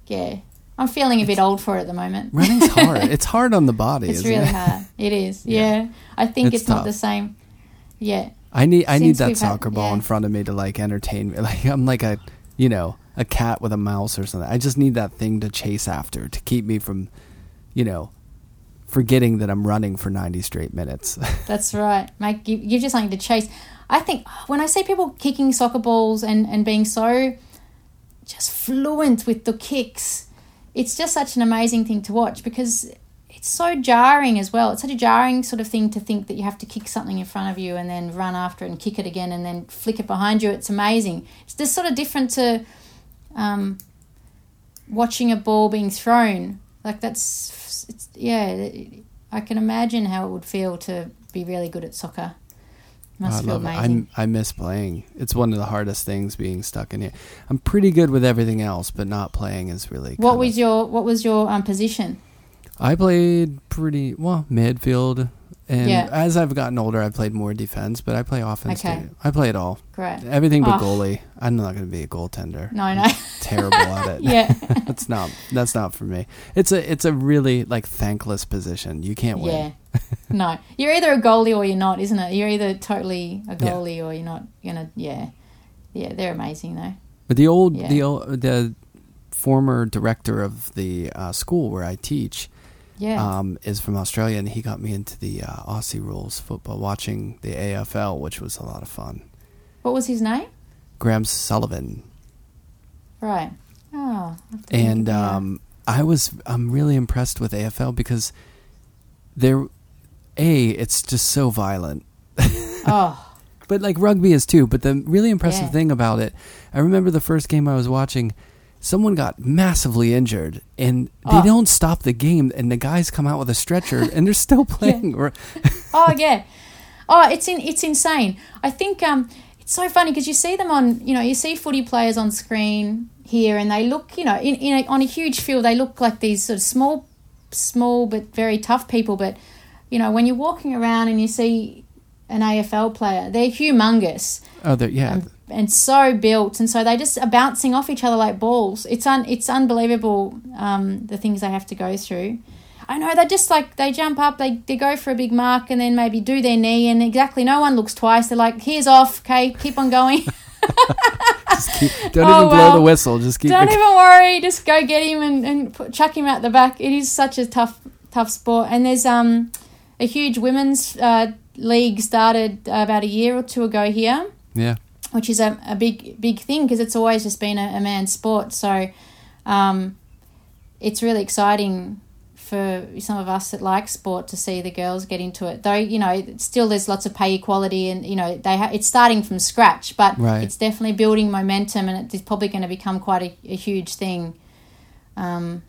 yeah, I'm feeling a bit old for it at the moment. Running's hard. it's hard on the body. it's really it? hard. It is. Yeah, I think It's it's, not the same. Yeah, I need I need that had- soccer ball in front of me to like entertain me. Like I'm like a you know a cat with a mouse or something. I just need that thing to chase after to keep me from, you know, forgetting that I'm running for 90 straight minutes. that's right. Give, gives you something to chase. I think when I see people kicking soccer balls and and being so just fluent with the kicks, it's just such an amazing thing to watch because it's so jarring as well. It's such a jarring sort of thing to think that you have to kick something in front of you and then run after it and kick it again and then flick it behind you. It's amazing. It's just sort of different to um, watching a ball being thrown. Like that's, yeah, I can imagine how it would feel to be really good at soccer. I love it. I'm, I miss playing. It's one of the hardest things being stuck in here. I'm pretty good with everything else, but not playing is really. what was your What was your um, position? I played pretty well midfield, and Yeah. as I've gotten older, I've played more defense, but I play offense Okay. too. I play it all, Great. everything but Oh. goalie. I'm not going to be a goaltender. No, no. Terrible at it. yeah. that's not that's not for me. It's a it's a really like thankless position. You can't win. Yeah. no. You're either a goalie or you're not, isn't it? You're either totally a Yeah. goalie or you're not gonna yeah. Yeah, they're amazing though. But the old Yeah. the old, the former director of the uh, school where I teach Yeah. um, is from Australia, and he got me into the uh, Aussie rules football, watching the AFL, which was a lot of fun. what was his name? Graham Sullivan, Right. Oh. I'll have to and look it up. um, I was I'm really impressed with AFL because they're a it's just so violent. oh. But like rugby is too. But the really impressive Yeah. thing about it, I remember the first game I was watching, someone got massively injured, and they Oh. don't stop the game, and the guys come out with a stretcher, and they're still playing. Or Oh yeah. Oh, it's in it's insane. I think um it's so funny because you see them on you know you see footy players on screen here and they look you know in, in a, on a huge field they look like these sort of small small but very tough people but you know when you're walking around and you see an AFL player they're humongous oh, they're- yeah, and, and so built and so they just are bouncing off each other like balls it's un it's unbelievable um the things they have to go through i know they just like they jump up they, they go for a big mark and then maybe do their knee and exactly no one looks twice they're like here's off okay keep on going keep, don't Oh, even blow well. the whistle. Just keep. don't it- even worry just go get him and, and put, chuck him out the back it is such a tough tough sport and there's um a huge women's uh, league started about a year or two ago here yeah, which is a, a big big thing because it's always just been a, a man's sport. So um, it's really exciting for some of us that like sport to see the girls get into it. Though you know, still there's lots of pay equality, and you know they ha- it's starting from scratch, but Right. it's definitely building momentum, and it's probably going to become quite a, a huge thing um,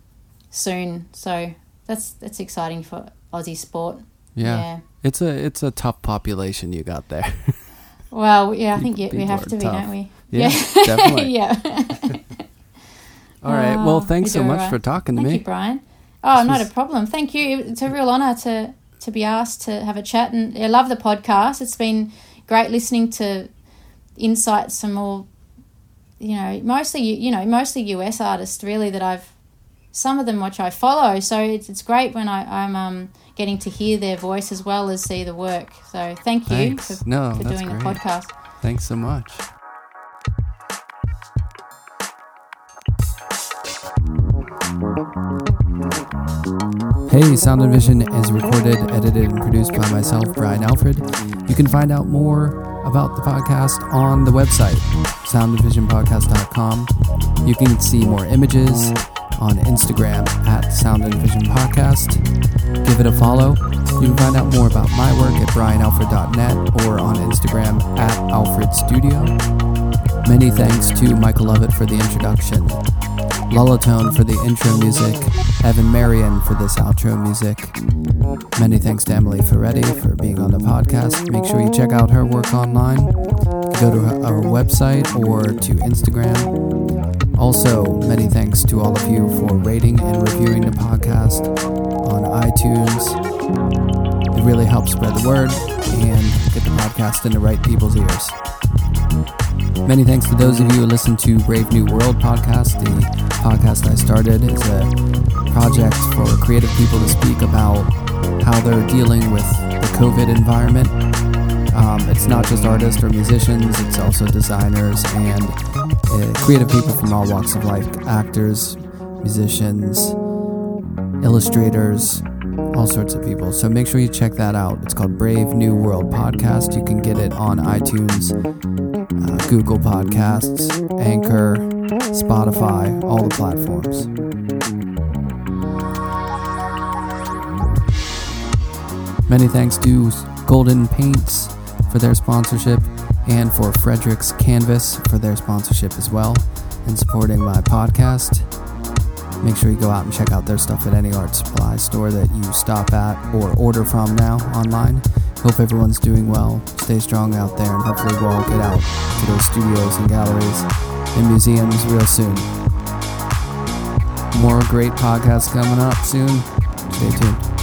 soon. So that's that's exciting for Aussie sport. yeah, yeah. It's a it's a tough population you got there. Well, yeah, I think People- yeah, we have to be, tough. don't we? Yeah, definitely. yeah. All right. Well, Oh, thanks we so much alright. for talking to me. Thank me. you, Brian. Oh, This not was- a problem. Thank you. It's a real honour to to be asked to have a chat, and I love the podcast. It's been great listening to insights from all, you know, mostly you know mostly US artists really that I've some of them which I follow. So it's it's great when I I'm um getting to hear their voice as well as see the work. So thank you Thanks. for, No, for doing great. the podcast. Thanks so much. Hey, Sound and Vision is recorded, edited, and produced by myself, Brian Alfred. You can find out more about the podcast on the website, soundandvisionpodcast.com. You can see more images on Instagram at Sound and Vision Podcast. Give it a follow. You can find out more about my work at brianalfred.net or on Instagram at Alfred Studio. Many thanks to Michael Lovett for the introduction, Lullatone for the intro music, Evan Marion for this outro music. Many thanks to Emily Ferretti for being on the podcast. Make sure you check out her work online. Go to our website or to Instagram. Also, many thanks to all of you for rating and reviewing the podcast on iTunes. It really helps spread the word and get the podcast in the right people's ears. Many thanks to those of you who listen to Brave New World podcast. The podcast I started is a project for creative people to speak about how they're dealing with the COVID environment. Um, it's not just artists or musicians, it's also designers and uh, creative people from all walks of life actors, musicians, illustrators, all sorts of people. So make sure you check that out. It's called Brave New World Podcast. You can get it on iTunes, uh, Google Podcasts, Anchor, Spotify, all the platforms. Many thanks to Golden Paints for their sponsorship and for Fredrix Canvas for their sponsorship as well and supporting my podcast. Make sure you go out and check out their stuff at any art supply store that you stop at or order from now online. Hope everyone's doing well. Stay strong out there, and hopefully, we'll all get out to those studios and galleries and museums real soon. More great podcasts coming up soon. Stay tuned.